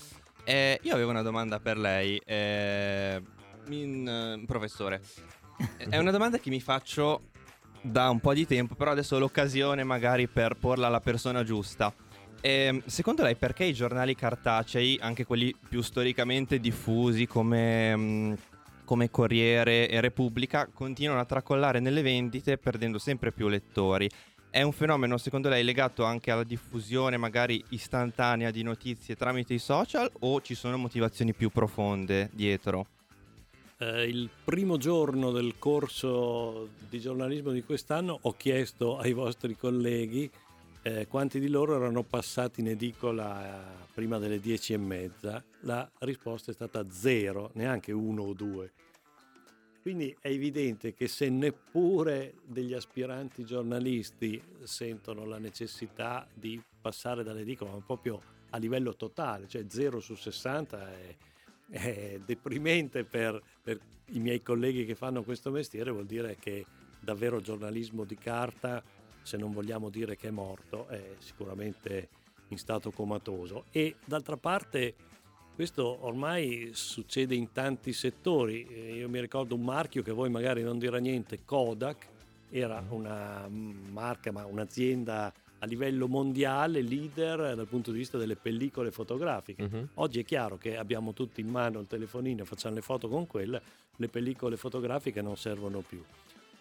Eh, io avevo una domanda per lei, eh, in- eh, professore. È una domanda che mi faccio da un po' di tempo, però adesso ho l'occasione magari per porla alla persona giusta. Ehm, secondo lei perché i giornali cartacei, anche quelli più storicamente diffusi come, mm, come Corriere e Repubblica, continuano a tracollare nelle vendite perdendo sempre più lettori? È un fenomeno secondo lei legato anche alla diffusione magari istantanea di notizie tramite i social o ci sono motivazioni più profonde dietro? Eh, il primo giorno del corso di giornalismo di quest'anno ho chiesto ai vostri colleghi eh, quanti di loro erano passati in edicola eh, prima delle dieci e mezza. La risposta è stata zero, neanche uno o due. Quindi è evidente che se neppure degli aspiranti giornalisti sentono la necessità di passare dall'edicola, ma proprio a livello totale, cioè 0 su 60 è, è deprimente per, per i miei colleghi che fanno questo mestiere, vuol dire che davvero giornalismo di carta, se non vogliamo dire che è morto, è sicuramente in stato comatoso. E d'altra parte questo ormai succede in tanti settori. Eh, Io mi ricordo un marchio che voi magari non dirà niente, Kodak, era una marca, ma un'azienda a livello mondiale, leader dal punto di vista delle pellicole fotografiche. Mhm. Oggi è chiaro che abbiamo tutti in mano il telefonino, facciamo le foto con quella, le pellicole fotografiche non servono più.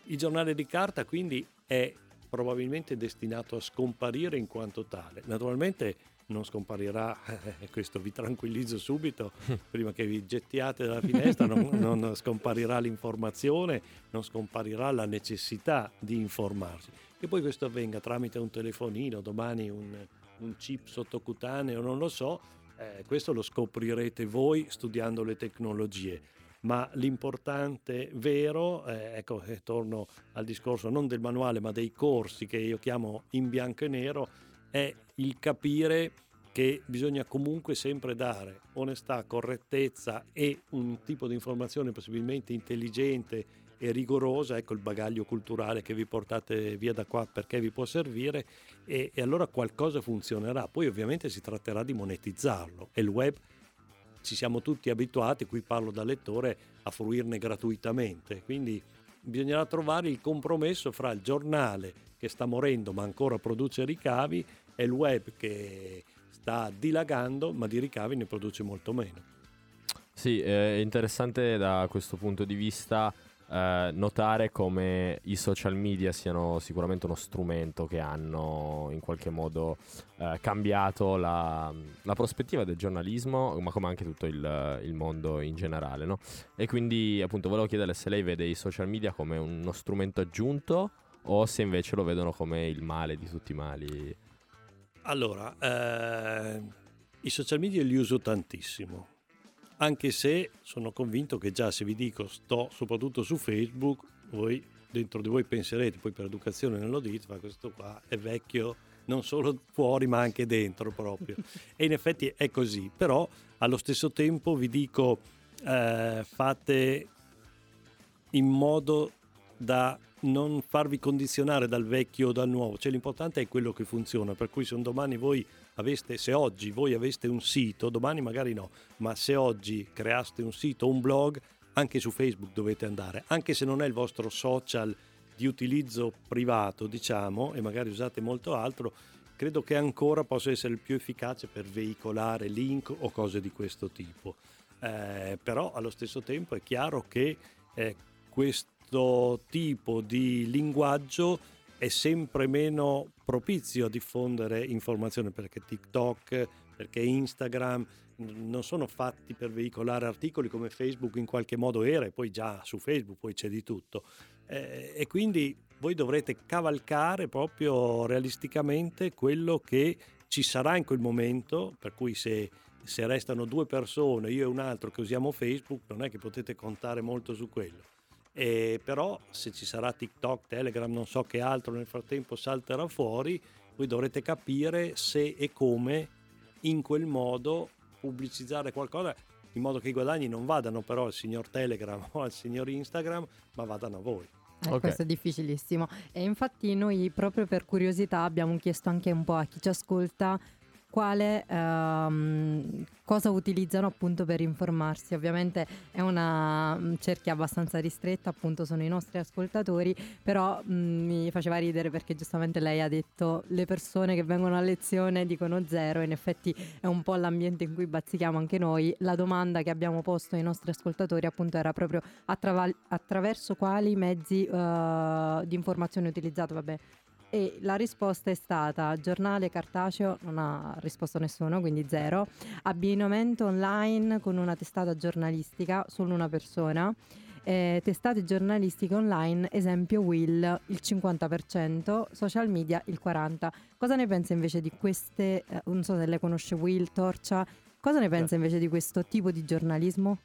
Il giornale di carta quindi è probabilmente destinato a scomparire in quanto tale. Naturalmente non scomparirà, questo vi tranquillizzo subito, prima che vi gettiate dalla finestra, non, non scomparirà l'informazione, non scomparirà la necessità di informarsi. Che poi questo avvenga tramite un telefonino, domani un, un chip sottocutaneo, non lo so, eh, questo lo scoprirete voi studiando le tecnologie. Ma l'importante vero, eh, ecco, eh, torno al discorso non del manuale ma dei corsi che io chiamo in bianco e nero, è il capire che bisogna comunque sempre dare onestà, correttezza e un tipo di informazione possibilmente intelligente e rigorosa, ecco il bagaglio culturale che vi portate via da qua perché vi può servire e, e allora qualcosa funzionerà. Poi ovviamente si tratterà di monetizzarlo e il web ci siamo tutti abituati, qui parlo da lettore, a fruirne gratuitamente. Quindi bisognerà trovare il compromesso fra il giornale che sta morendo ma ancora produce ricavi e il web che sta dilagando ma di ricavi ne produce molto meno. Sì, è interessante da questo punto di vista eh, notare come i social media siano sicuramente uno strumento che hanno in qualche modo eh, cambiato la, la prospettiva del giornalismo, ma come anche tutto il, il mondo in generale. No? E quindi appunto volevo chiederle se lei vede i social media come uno strumento aggiunto o se invece lo vedono come il male di tutti i mali. Allora, eh, i social media li uso tantissimo, anche se sono convinto che già se vi dico sto soprattutto su Facebook, voi dentro di voi penserete, poi per educazione non lo dite, ma questo qua è vecchio non solo fuori ma anche dentro proprio. e in effetti è così, però allo stesso tempo vi dico eh, fate in modo da non farvi condizionare dal vecchio o dal nuovo, cioè l'importante è quello che funziona, per cui se un domani voi aveste, se oggi voi aveste un sito, domani magari no, ma se oggi creaste un sito un blog, anche su Facebook dovete andare, anche se non è il vostro social di utilizzo privato, diciamo, e magari usate molto altro, credo che ancora possa essere il più efficace per veicolare link o cose di questo tipo. Eh, però allo stesso tempo è chiaro che eh, questo tipo di linguaggio è sempre meno propizio a diffondere informazioni perché TikTok, perché Instagram non sono fatti per veicolare articoli come Facebook in qualche modo era e poi già su Facebook poi c'è di tutto. Eh, e quindi voi dovrete cavalcare proprio realisticamente quello che ci sarà in quel momento, per cui se, se restano due persone, io e un altro che usiamo Facebook, non è che potete contare molto su quello. E però se ci sarà TikTok, Telegram, non so che altro nel frattempo salterà fuori, voi dovrete capire se e come in quel modo pubblicizzare qualcosa in modo che i guadagni non vadano però al signor Telegram o al signor Instagram, ma vadano a voi. Eh, okay. Questo è difficilissimo. E infatti noi proprio per curiosità abbiamo chiesto anche un po' a chi ci ascolta quale ehm, cosa utilizzano appunto per informarsi. Ovviamente è una mm, cerchia abbastanza ristretta, appunto sono i nostri ascoltatori, però mh, mm, mi faceva ridere perché giustamente lei ha detto le persone che vengono a lezione dicono zero, in effetti è un po' l'ambiente in cui bazzichiamo anche noi. La domanda che abbiamo posto ai nostri ascoltatori appunto era proprio attrav- attraverso quali mezzi uh, di informazione utilizzato, vabbè e la risposta è stata giornale cartaceo, non ha risposto nessuno, quindi zero, abbinamento online con una testata giornalistica, solo una persona, eh, testate giornalistiche online, esempio Will il 50%, social media il 40%. Cosa ne pensa invece di queste, eh, non so se lei conosce Will, Torcia, cosa ne pensa invece di questo tipo di giornalismo?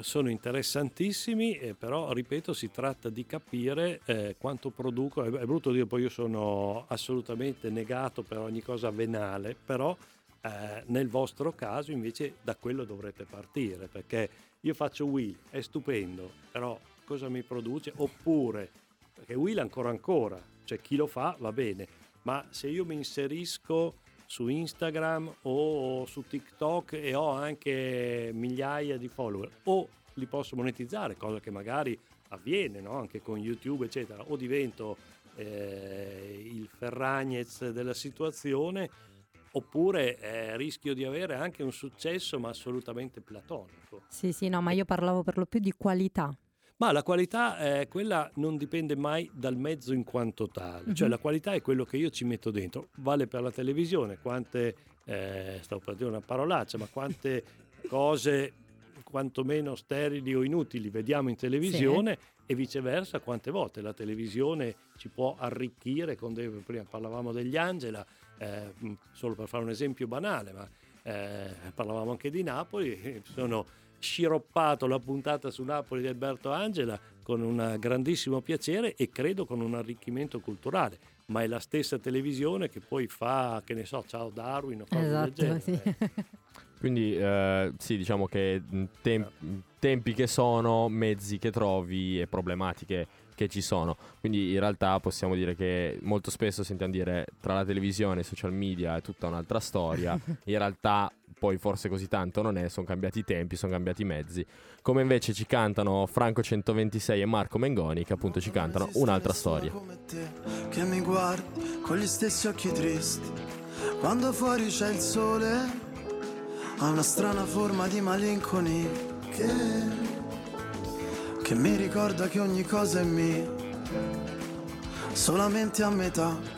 Sono interessantissimi, eh, però ripeto, si tratta di capire eh, quanto produco. È, brutto dire, poi io sono assolutamente negato per ogni cosa venale, però eh, nel vostro caso invece da quello dovrete partire, perché io faccio Will, è stupendo, però cosa mi produce? Oppure, perché Will ancora ancora, cioè chi lo fa va bene, ma se io mi inserisco su Instagram o su TikTok e ho anche migliaia di follower o li posso monetizzare, cosa che magari avviene no? anche con YouTube eccetera, o divento eh, il Ferragnez della situazione oppure eh, rischio di avere anche un successo ma assolutamente platonico. Sì, sì, no, ma io parlavo per lo più di qualità. Ma la qualità, eh, quella non dipende mai dal mezzo in quanto tale, uh-huh. cioè la qualità è quello che io ci metto dentro. Vale per la televisione, quante, eh, stavo per dire una parolaccia, ma quante cose quantomeno sterili o inutili vediamo in televisione sì. e viceversa quante volte la televisione ci può arricchire con dei, prima parlavamo degli Angela eh, solo per fare un esempio banale ma eh, parlavamo anche di Napoli sono sciroppato la puntata su Napoli di Alberto Angela con un grandissimo piacere e credo con un arricchimento culturale, ma è la stessa televisione che poi fa, che ne so, ciao Darwin o cose esatto, del genere. Sì. Quindi eh, sì, diciamo che tem- tempi che sono, mezzi che trovi e problematiche che ci sono. Quindi in realtà possiamo dire che molto spesso sentiamo dire tra la televisione e i social media è tutta un'altra storia. in realtà poi forse così tanto non è, sono cambiati i tempi, sono cambiati i mezzi. Come invece ci cantano Franco 126 e Marco Mengoni che appunto ci cantano un'altra storia. Come te, che mi guardi con gli stessi occhi tristi. Quando fuori c'è il sole, ha una strana forma di malinconia che, che mi ricorda che ogni cosa è mia, solamente a metà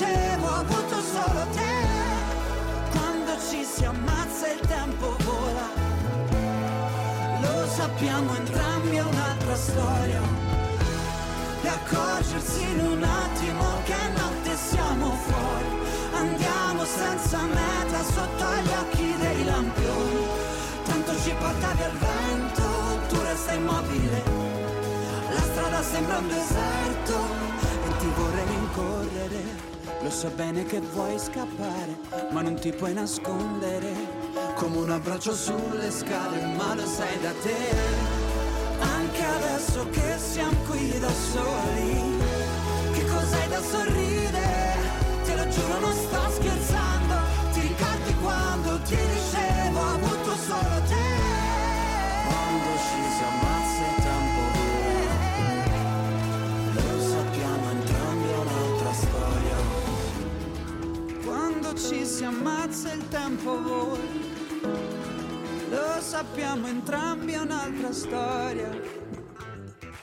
dicevo ho avuto solo te? Quando ci si ammazza il tempo vola, lo sappiamo entrambi è un'altra storia. E accorgersi in un attimo che notte siamo fuori, andiamo senza meta sotto gli occhi dei lampioni. Tanto ci porta via il vento, tu resta immobile. La strada sembra un deserto e ti vorrei rincorrere. Lo so bene che vuoi scappare, ma non ti puoi nascondere. Come un abbraccio sulle scale ma lo sai da te Anche adesso che siamo qui da soli, che cos'hai da sorridere? Te lo giuro non sto scherzando, ti ricordi quando ti dicevo Quando ci si ammazza il tempo vola, lo sappiamo entrambi è un'altra storia.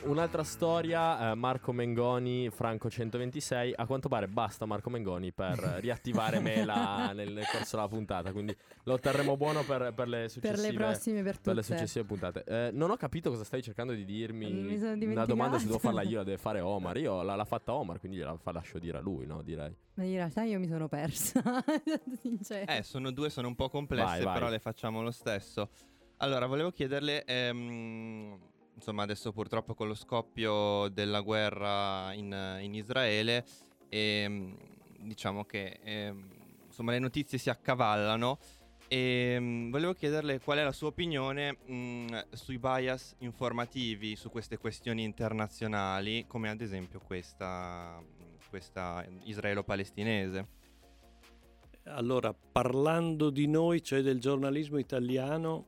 Un'altra storia, eh, Marco Mengoni, Franco 126. A quanto pare basta Marco Mengoni per riattivare Mela nel, nel corso della puntata. Quindi lo terremo buono per, per le Per successive le prossime, per per le tutte. successive puntate. Eh, non ho capito cosa stai cercando di dirmi. Mi sono Una domanda se devo farla io, la deve fare Omar. Io l'ha, l'ha fatta Omar, quindi gliela fa- lascio dire a lui, no? Direi. Ma in realtà io mi sono persa, sincero. Eh, sono due, sono un po' complesse, Vai, vai. però le facciamo lo stesso. Allora, volevo chiederle, ehm, insomma, adesso purtroppo con lo scoppio della guerra in, in Israele, ehm, diciamo che ehm, insomma, le notizie si accavallano. E mm, volevo chiederle qual è la sua opinione mh, sui bias informativi su queste questioni internazionali, come ad esempio questa, questa israelo-palestinese. Allora, parlando di noi, cioè del giornalismo italiano,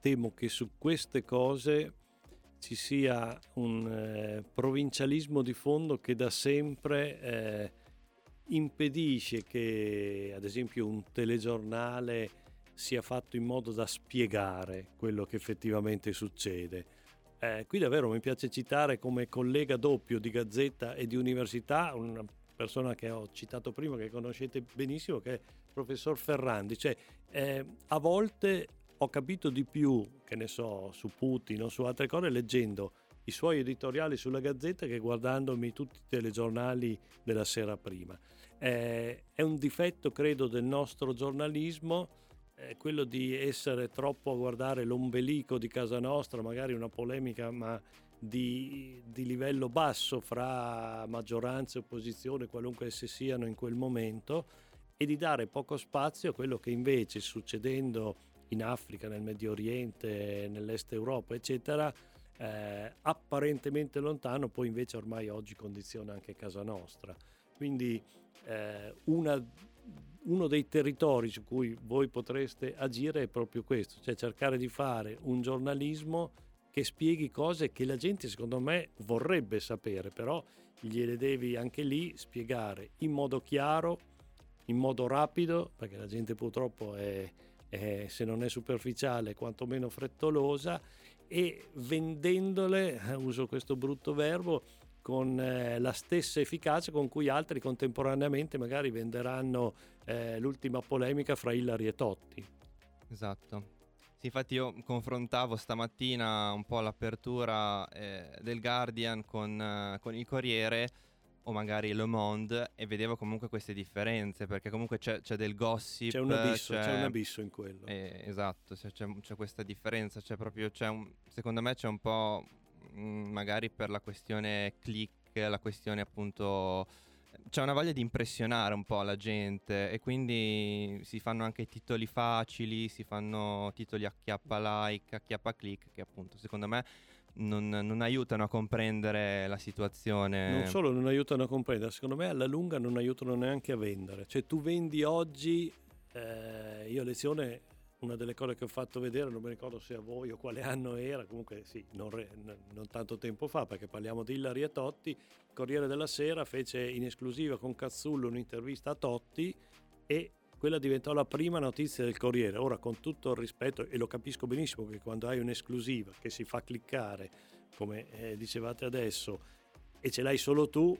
temo che su queste cose ci sia un eh, provincialismo di fondo che da sempre eh, impedisce che, ad esempio, un telegiornale sia fatto in modo da spiegare quello che effettivamente succede. Eh, qui davvero mi piace citare come collega doppio di Gazzetta e di Università una persona che ho citato prima, che conoscete benissimo, che è il professor Ferrandi. Cioè, eh, a volte ho capito di più, che ne so, su Putin o su altre cose, leggendo i suoi editoriali sulla Gazzetta che guardandomi tutti i telegiornali della sera prima. Eh, è un difetto, credo, del nostro giornalismo eh, quello di essere troppo a guardare l'ombelico di casa nostra, magari una polemica ma di, di livello basso fra maggioranza e opposizione, qualunque esse siano in quel momento, e di dare poco spazio a quello che invece succedendo in Africa, nel Medio Oriente, nell'Est Europa, eccetera, eh, apparentemente lontano, poi invece ormai oggi condiziona anche casa nostra. Quindi eh, una uno dei territori su cui voi potreste agire è proprio questo, cioè cercare di fare un giornalismo che spieghi cose che la gente secondo me vorrebbe sapere, però gliele devi anche lì spiegare in modo chiaro, in modo rapido, perché la gente purtroppo è, è se non è superficiale, quantomeno frettolosa, e vendendole, eh, uso questo brutto verbo, con eh, la stessa efficacia con cui altri contemporaneamente magari venderanno eh, l'ultima polemica fra Hillary e Totti. Esatto. Sì, infatti io confrontavo stamattina un po' l'apertura eh, del Guardian con, eh, con il Corriere o magari Le Monde e vedevo comunque queste differenze perché comunque c'è, c'è del gossip. C'è un abisso, c'è... un abisso in quello. Eh, esatto, c'è, c'è, c'è, questa differenza, c'è proprio, c'è un, secondo me c'è un po' mh, mm, magari per la questione click, la questione appunto c'è una voglia di impressionare un po' la gente e quindi si fanno anche titoli facili, si fanno titoli a chiappa like, a chiappa click che appunto secondo me non, non, aiutano a comprendere la situazione. Non solo non aiutano a comprendere, secondo me alla lunga non aiutano neanche a vendere. Cioè tu vendi oggi, eh, io a lezione una delle cose che ho fatto vedere, non mi ricordo se a voi o quale anno era, comunque sì, non, re, non tanto tempo fa, perché parliamo di Illari e Totti, Corriere della Sera fece in esclusiva con Cazzullo un'intervista a Totti e quella diventò la prima notizia del Corriere. Ora, con tutto il rispetto, e lo capisco benissimo che quando hai un'esclusiva che si fa cliccare, come eh, dicevate adesso, e ce l'hai solo tu,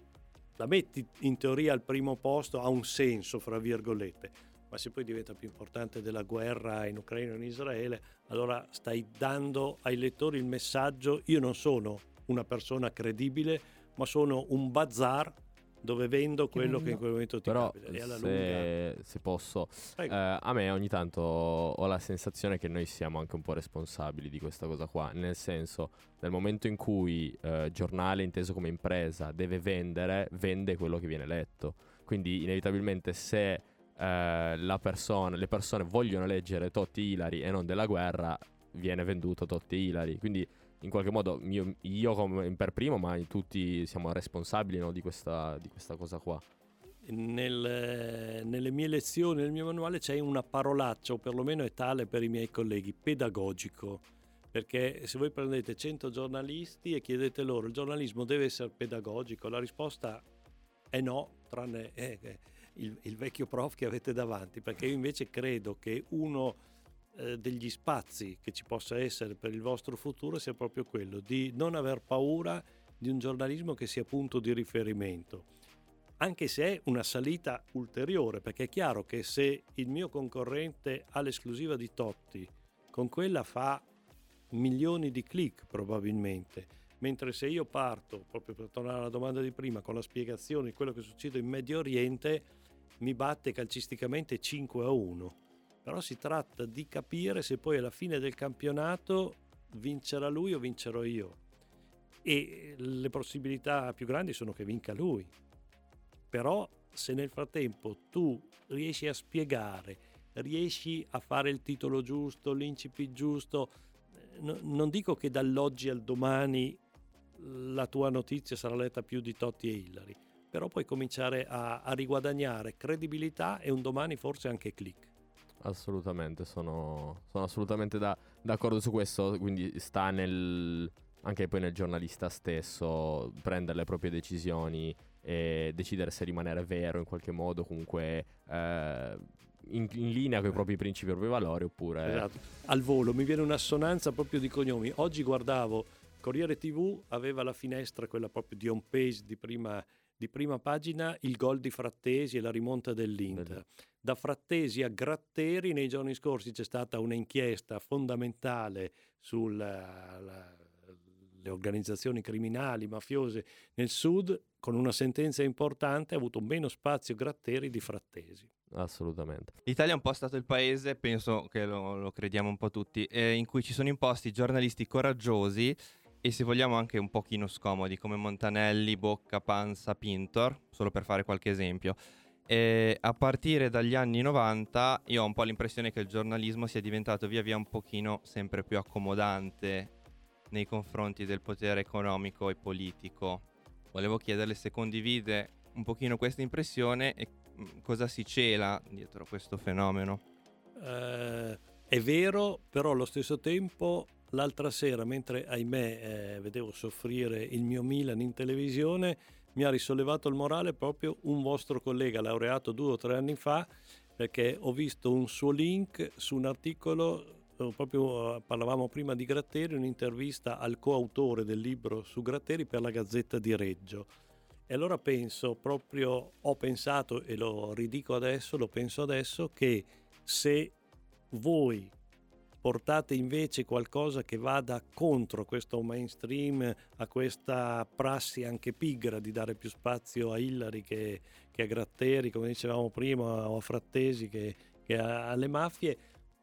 la metti in teoria al primo posto, ha un senso, fra virgolette ma se poi diventa più importante della guerra in Ucraina o in Israele, allora stai dando ai lettori il messaggio, io non sono una persona credibile, ma sono un bazar dove vendo quello che in quel momento ti Però, capita. Se, lunga... se, posso, eh, a me ogni tanto ho la sensazione che noi siamo anche un po' responsabili di questa cosa qua, nel senso, nel momento in cui eh, giornale inteso come impresa deve vendere, vende quello che viene letto. Quindi inevitabilmente se eh, persona, le persone vogliono leggere Totti Ilari e non della guerra, viene venduto Totti Ilari. Quindi in qualche modo io, io come, per primo, ma tutti siamo responsabili no, di, questa, di, questa, cosa qua. Nel, nelle mie lezioni, nel mio manuale c'è una parolaccia, o perlomeno è tale per i miei colleghi, pedagogico. Perché se voi prendete 100 giornalisti e chiedete loro il giornalismo deve essere pedagogico, la risposta è no, tranne... Eh, eh, il, il, vecchio prof che avete davanti, perché io invece credo che uno degli spazi che ci possa essere per il vostro futuro sia proprio quello di non aver paura di un giornalismo che sia punto di riferimento. Anche se è una salita ulteriore, perché è chiaro che se il mio concorrente ha l'esclusiva di Totti, con quella fa milioni di click probabilmente, mentre se io parto, proprio per tornare alla domanda di prima, con la spiegazione di quello che succede in Medio Oriente, mi batte calcisticamente 5 a 1. Però si tratta di capire se poi alla fine del campionato vincerà lui o vincerò io. E le possibilità più grandi sono che vinca lui. Però se nel frattempo tu riesci a spiegare, riesci a fare il titolo giusto, l'incipit giusto, eh, no, non dico che dall'oggi al domani la tua notizia sarà letta più di Totti e Hillary, però puoi cominciare a, a riguadagnare credibilità e un domani forse anche click. Assolutamente, sono, sono assolutamente da, d'accordo su questo, quindi sta nel, anche poi nel giornalista stesso prendere le proprie decisioni e decidere se rimanere vero in qualche modo, comunque eh, in, in, linea con i propri principi e i propri valori oppure... Esatto. Al volo, mi viene un'assonanza proprio di cognomi. Oggi guardavo Corriere TV, aveva la finestra, quella proprio di home page di prima di prima pagina il gol di Frattesi e la rimonta dell'Inter. Da Frattesi a Gratteri nei giorni scorsi c'è stata un'inchiesta fondamentale sulle organizzazioni criminali, mafiose nel sud, con una sentenza importante ha avuto meno spazio Gratteri di Frattesi. Assolutamente. L'Italia è un po' stato il paese, penso che lo, lo crediamo un po' tutti, eh, in cui ci sono imposti giornalisti coraggiosi e se vogliamo anche un pochino scomodi come Montanelli, Bocca, Panza, Pintor, solo per fare qualche esempio. E a partire dagli anni 90 io ho un po' l'impressione che il giornalismo sia diventato via via un pochino sempre più accomodante nei confronti del potere economico e politico. Volevo chiederle se condivide un pochino questa impressione e mm, cosa si cela dietro questo fenomeno. Uh, è vero, però allo stesso tempo l'altra sera, mentre ahimè eh, vedevo soffrire il mio Milan in televisione, mi ha risollevato il morale proprio un vostro collega laureato due o tre anni fa, perché ho visto un suo link su un articolo, eh, proprio eh, parlavamo prima di Gratteri, un'intervista al coautore del libro su Gratteri per la Gazzetta di Reggio. E allora penso proprio, ho pensato e lo ridico adesso, lo penso adesso, che se voi portate invece qualcosa che vada contro questo mainstream, a questa prassi anche pigra di dare più spazio a Hillary che, che a Gratteri, come dicevamo prima, o a Frattesi che, che a- alle mafie,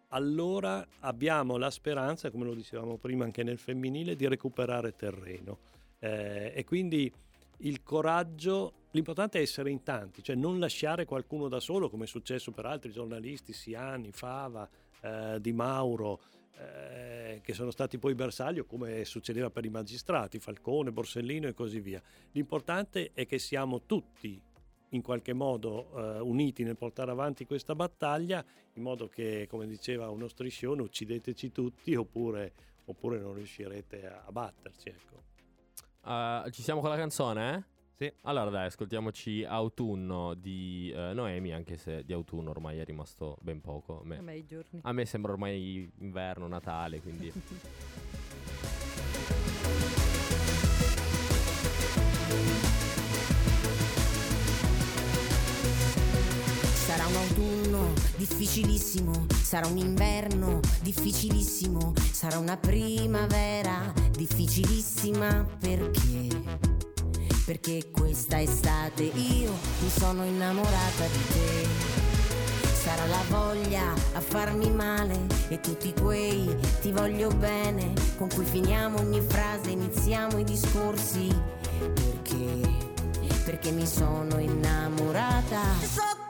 allora abbiamo la speranza, come lo dicevamo prima anche nel femminile, di recuperare terreno. Eh, e quindi il coraggio, l'importante è essere in tanti, cioè non lasciare qualcuno da solo, come è successo per altri giornalisti, Siani, Fava, eh, Di Mauro, eh, che sono stati poi bersaglio, come succedeva per i magistrati, Falcone, Borsellino e così via. L'importante è che siamo tutti in qualche modo eh, uniti nel portare avanti questa battaglia, in modo che, come diceva uno striscione, uccideteci tutti oppure, oppure non riuscirete a, a batterci. Ecco. Uh, ci siamo con la canzone? eh? Sì. Allora dai, ascoltiamoci Autunno di eh, Noemi, anche se di autunno ormai è rimasto ben poco. A me, Vabbè, i giorni. a me sembra ormai inverno, Natale, quindi... Sarà un autunno difficilissimo, sarà un inverno difficilissimo, sarà una primavera difficilissima perché? Perché questa estate io mi sono innamorata di te. Sarà la voglia a farmi male e tutti quei ti voglio bene con cui finiamo ogni frase, iniziamo i discorsi. Perché? Perché mi sono innamorata.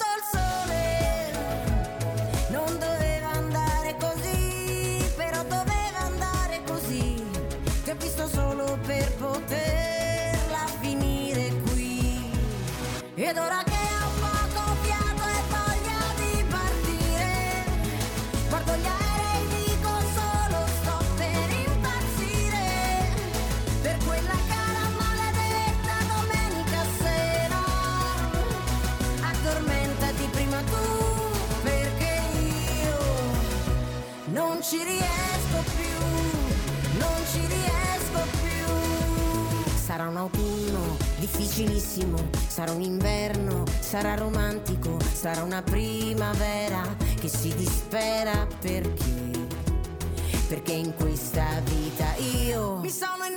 Difficilissimo, sarà un inverno, sarà romantico, sarà una primavera che si dispera perché? Perché in questa vita io mi sono innamorata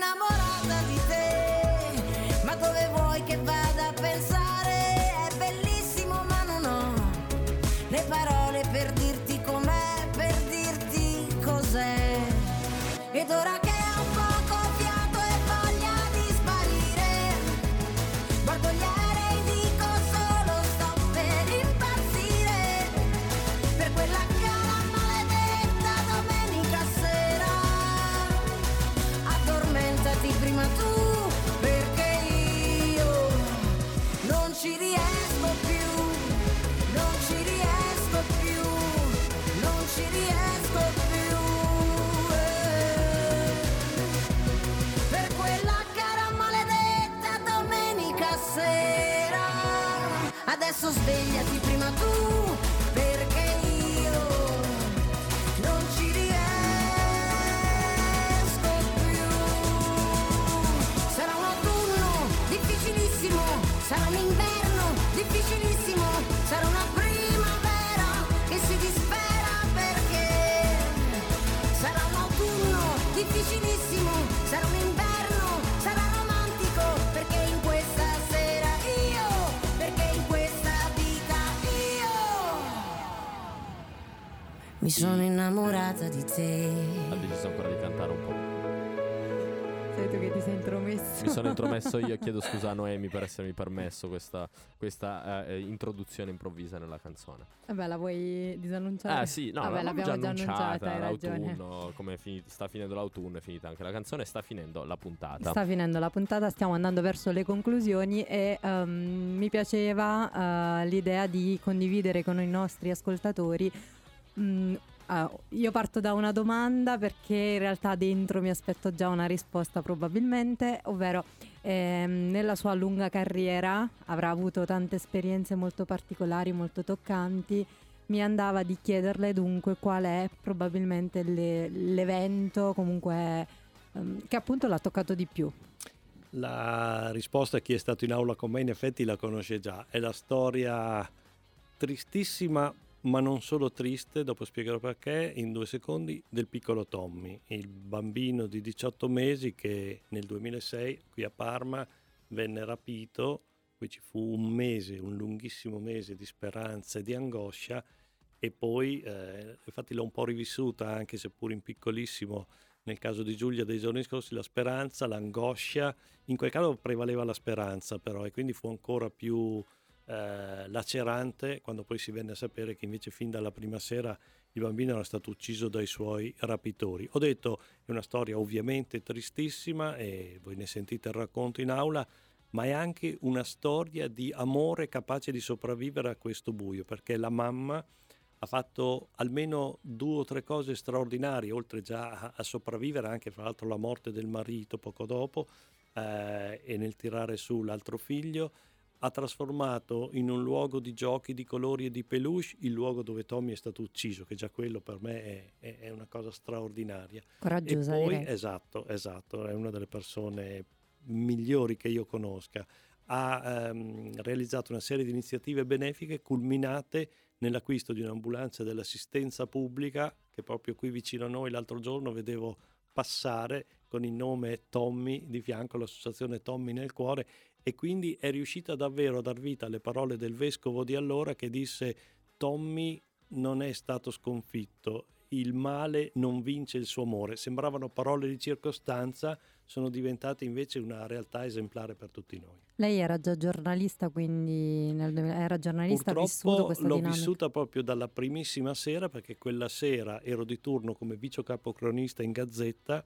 adesso svegliati prima tu, perché io non ci riesco più. Sarà un autunno difficilissimo, sarà un inverno difficilissimo, sarà una primavera che si dispera perché sarà un autunno difficilissimo, mi sono innamorata di te. Ha deciso ancora di cantare un po'. Sei tu che ti sei intromesso. Mi sono intromesso io, chiedo scusa a Noemi per essermi permesso questa, questa eh, introduzione improvvisa nella canzone. Vabbè, la vuoi disannunciare? Ah sì, no, Vabbè, l'abbiamo già annunciata, hai ragione. l'autunno, come finito- sta finendo l'autunno, è finita anche la canzone, sta finendo la puntata. Sta finendo la puntata, stiamo andando verso le conclusioni e ehm, mi piaceva eh, l'idea di condividere con i nostri ascoltatori. Mm, ah, io parto da una domanda perché in realtà dentro mi aspetto già una risposta probabilmente, ovvero ehm, nella sua lunga carriera avrà avuto tante esperienze molto particolari, molto toccanti. Mi andava di chiederle dunque qual è probabilmente le- l'evento comunque ehm, che appunto l'ha toccato di più. La risposta chi è stato in aula con me in effetti la conosce già, è la storia tristissima ma non solo triste, dopo spiegherò perché, in due secondi, del piccolo Tommy, il bambino di 18 mesi che nel 2006 qui a Parma venne rapito, qui ci fu un mese, un lunghissimo mese di speranza e di angoscia e poi, eh, infatti l'ho un po' rivissuta anche seppur in piccolissimo nel caso di Giulia dei giorni scorsi, la speranza, l'angoscia, in quel caso prevaleva la speranza però e quindi fu ancora più eh, lacerante quando poi si venne a sapere che invece fin dalla prima sera il bambino era stato ucciso dai suoi rapitori. Ho detto è una storia ovviamente tristissima e voi ne sentite il racconto in aula, ma è anche una storia di amore capace di sopravvivere a questo buio, perché la mamma ha fatto almeno due o tre cose straordinarie, oltre già a, sopravvivere anche fra l'altro la morte del marito poco dopo eh, e nel tirare su l'altro figlio, ha trasformato in un luogo di giochi di colori e di peluche il luogo dove Tommy è stato ucciso, che già quello per me è, è, è una cosa straordinaria. Coraggiosa. E poi, direi. esatto, esatto, è una delle persone migliori che io conosca. Ha ehm, realizzato una serie di iniziative benefiche culminate nell'acquisto di un'ambulanza dell'assistenza pubblica che proprio qui vicino a noi l'altro giorno vedevo passare con il nome Tommy di fianco l'associazione Tommy nel cuore e quindi è riuscita davvero a dar vita alle parole del vescovo di allora che disse Tommy non è stato sconfitto, il male non vince il suo amore. Sembravano parole di circostanza, sono diventate invece una realtà esemplare per tutti noi. Lei era già giornalista, quindi nel 2000 era giornalista, ha vissuto Purtroppo questa l'ho dinamica. vissuta proprio dalla primissima sera perché quella sera ero di turno come vice capocronista in Gazzetta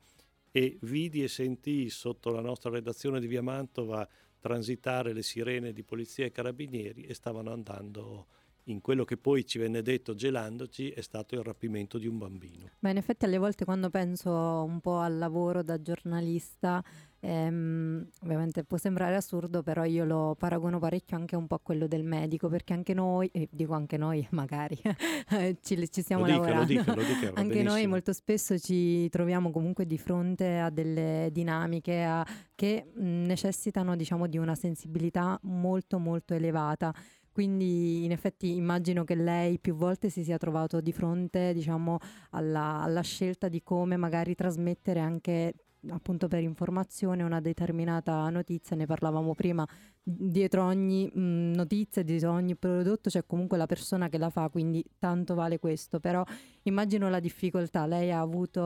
e vidi e sentii sotto la nostra redazione di Via Mantova transitare le sirene di polizia e carabinieri e stavano andando in quello che poi ci venne detto gelandoci è stato il rapimento di un bambino. Ma in effetti alle volte quando penso un po' al lavoro da giornalista, ehm, ovviamente può sembrare assurdo, però io lo paragono parecchio anche un po' a quello del medico, perché anche noi, e dico anche noi magari, ci, ci stiamo Lo dica, lo lavorando. dica, lo dica, anche noi benissimo. molto spesso ci troviamo comunque di fronte a delle dinamiche a- che mh, necessitano diciamo di una sensibilità molto molto elevata. Quindi in effetti immagino che lei più volte si sia trovato di fronte diciamo, alla, alla scelta di come magari trasmettere anche appunto per informazione una determinata notizia, ne parlavamo prima, dietro ogni mh, notizia, dietro ogni prodotto c'è comunque la persona che la fa, quindi tanto vale questo, però immagino la difficoltà, lei ha avuto,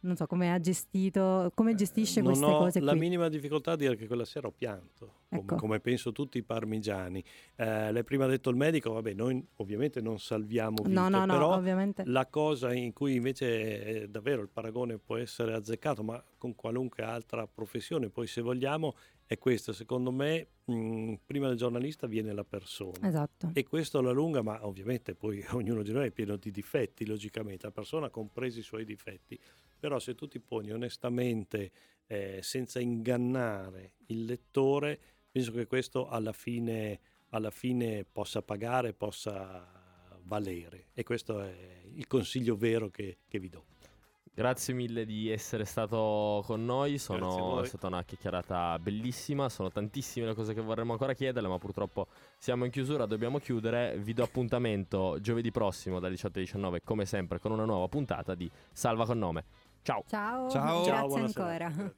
non so, come ha gestito, come gestisce non queste ho cose la qui. minima difficoltà a dire che quella sera ho pianto, come, Ecco. come penso tutti i parmigiani. Eh, lei prima ha detto il medico, vabbè, noi ovviamente non salviamo vite, No, no, no, però ovviamente. la cosa in cui invece eh, davvero il paragone può essere azzeccato, ma con qualunque altra professione, poi se vogliamo, è questa. Secondo me, mh, prima del giornalista viene la persona. Esatto. E questo alla lunga, ma ovviamente poi ognuno di noi è pieno di difetti, logicamente, la persona compresi i suoi difetti. Però se tu ti poni onestamente, eh, senza ingannare il lettore, penso che questo alla fine, alla fine possa pagare, possa valere. E questo è il consiglio vero che, che vi do. Grazie mille di essere stato con noi, sono, è stata una chiacchierata bellissima, sono tantissime le cose che vorremmo ancora chiederle, ma purtroppo siamo in chiusura, dobbiamo chiudere. Vi do appuntamento giovedì prossimo dalle 18 alle 19, come sempre, con una nuova puntata di Salva con nome. Ciao! Ciao, Ciao. grazie Ciao, ancora. grazie.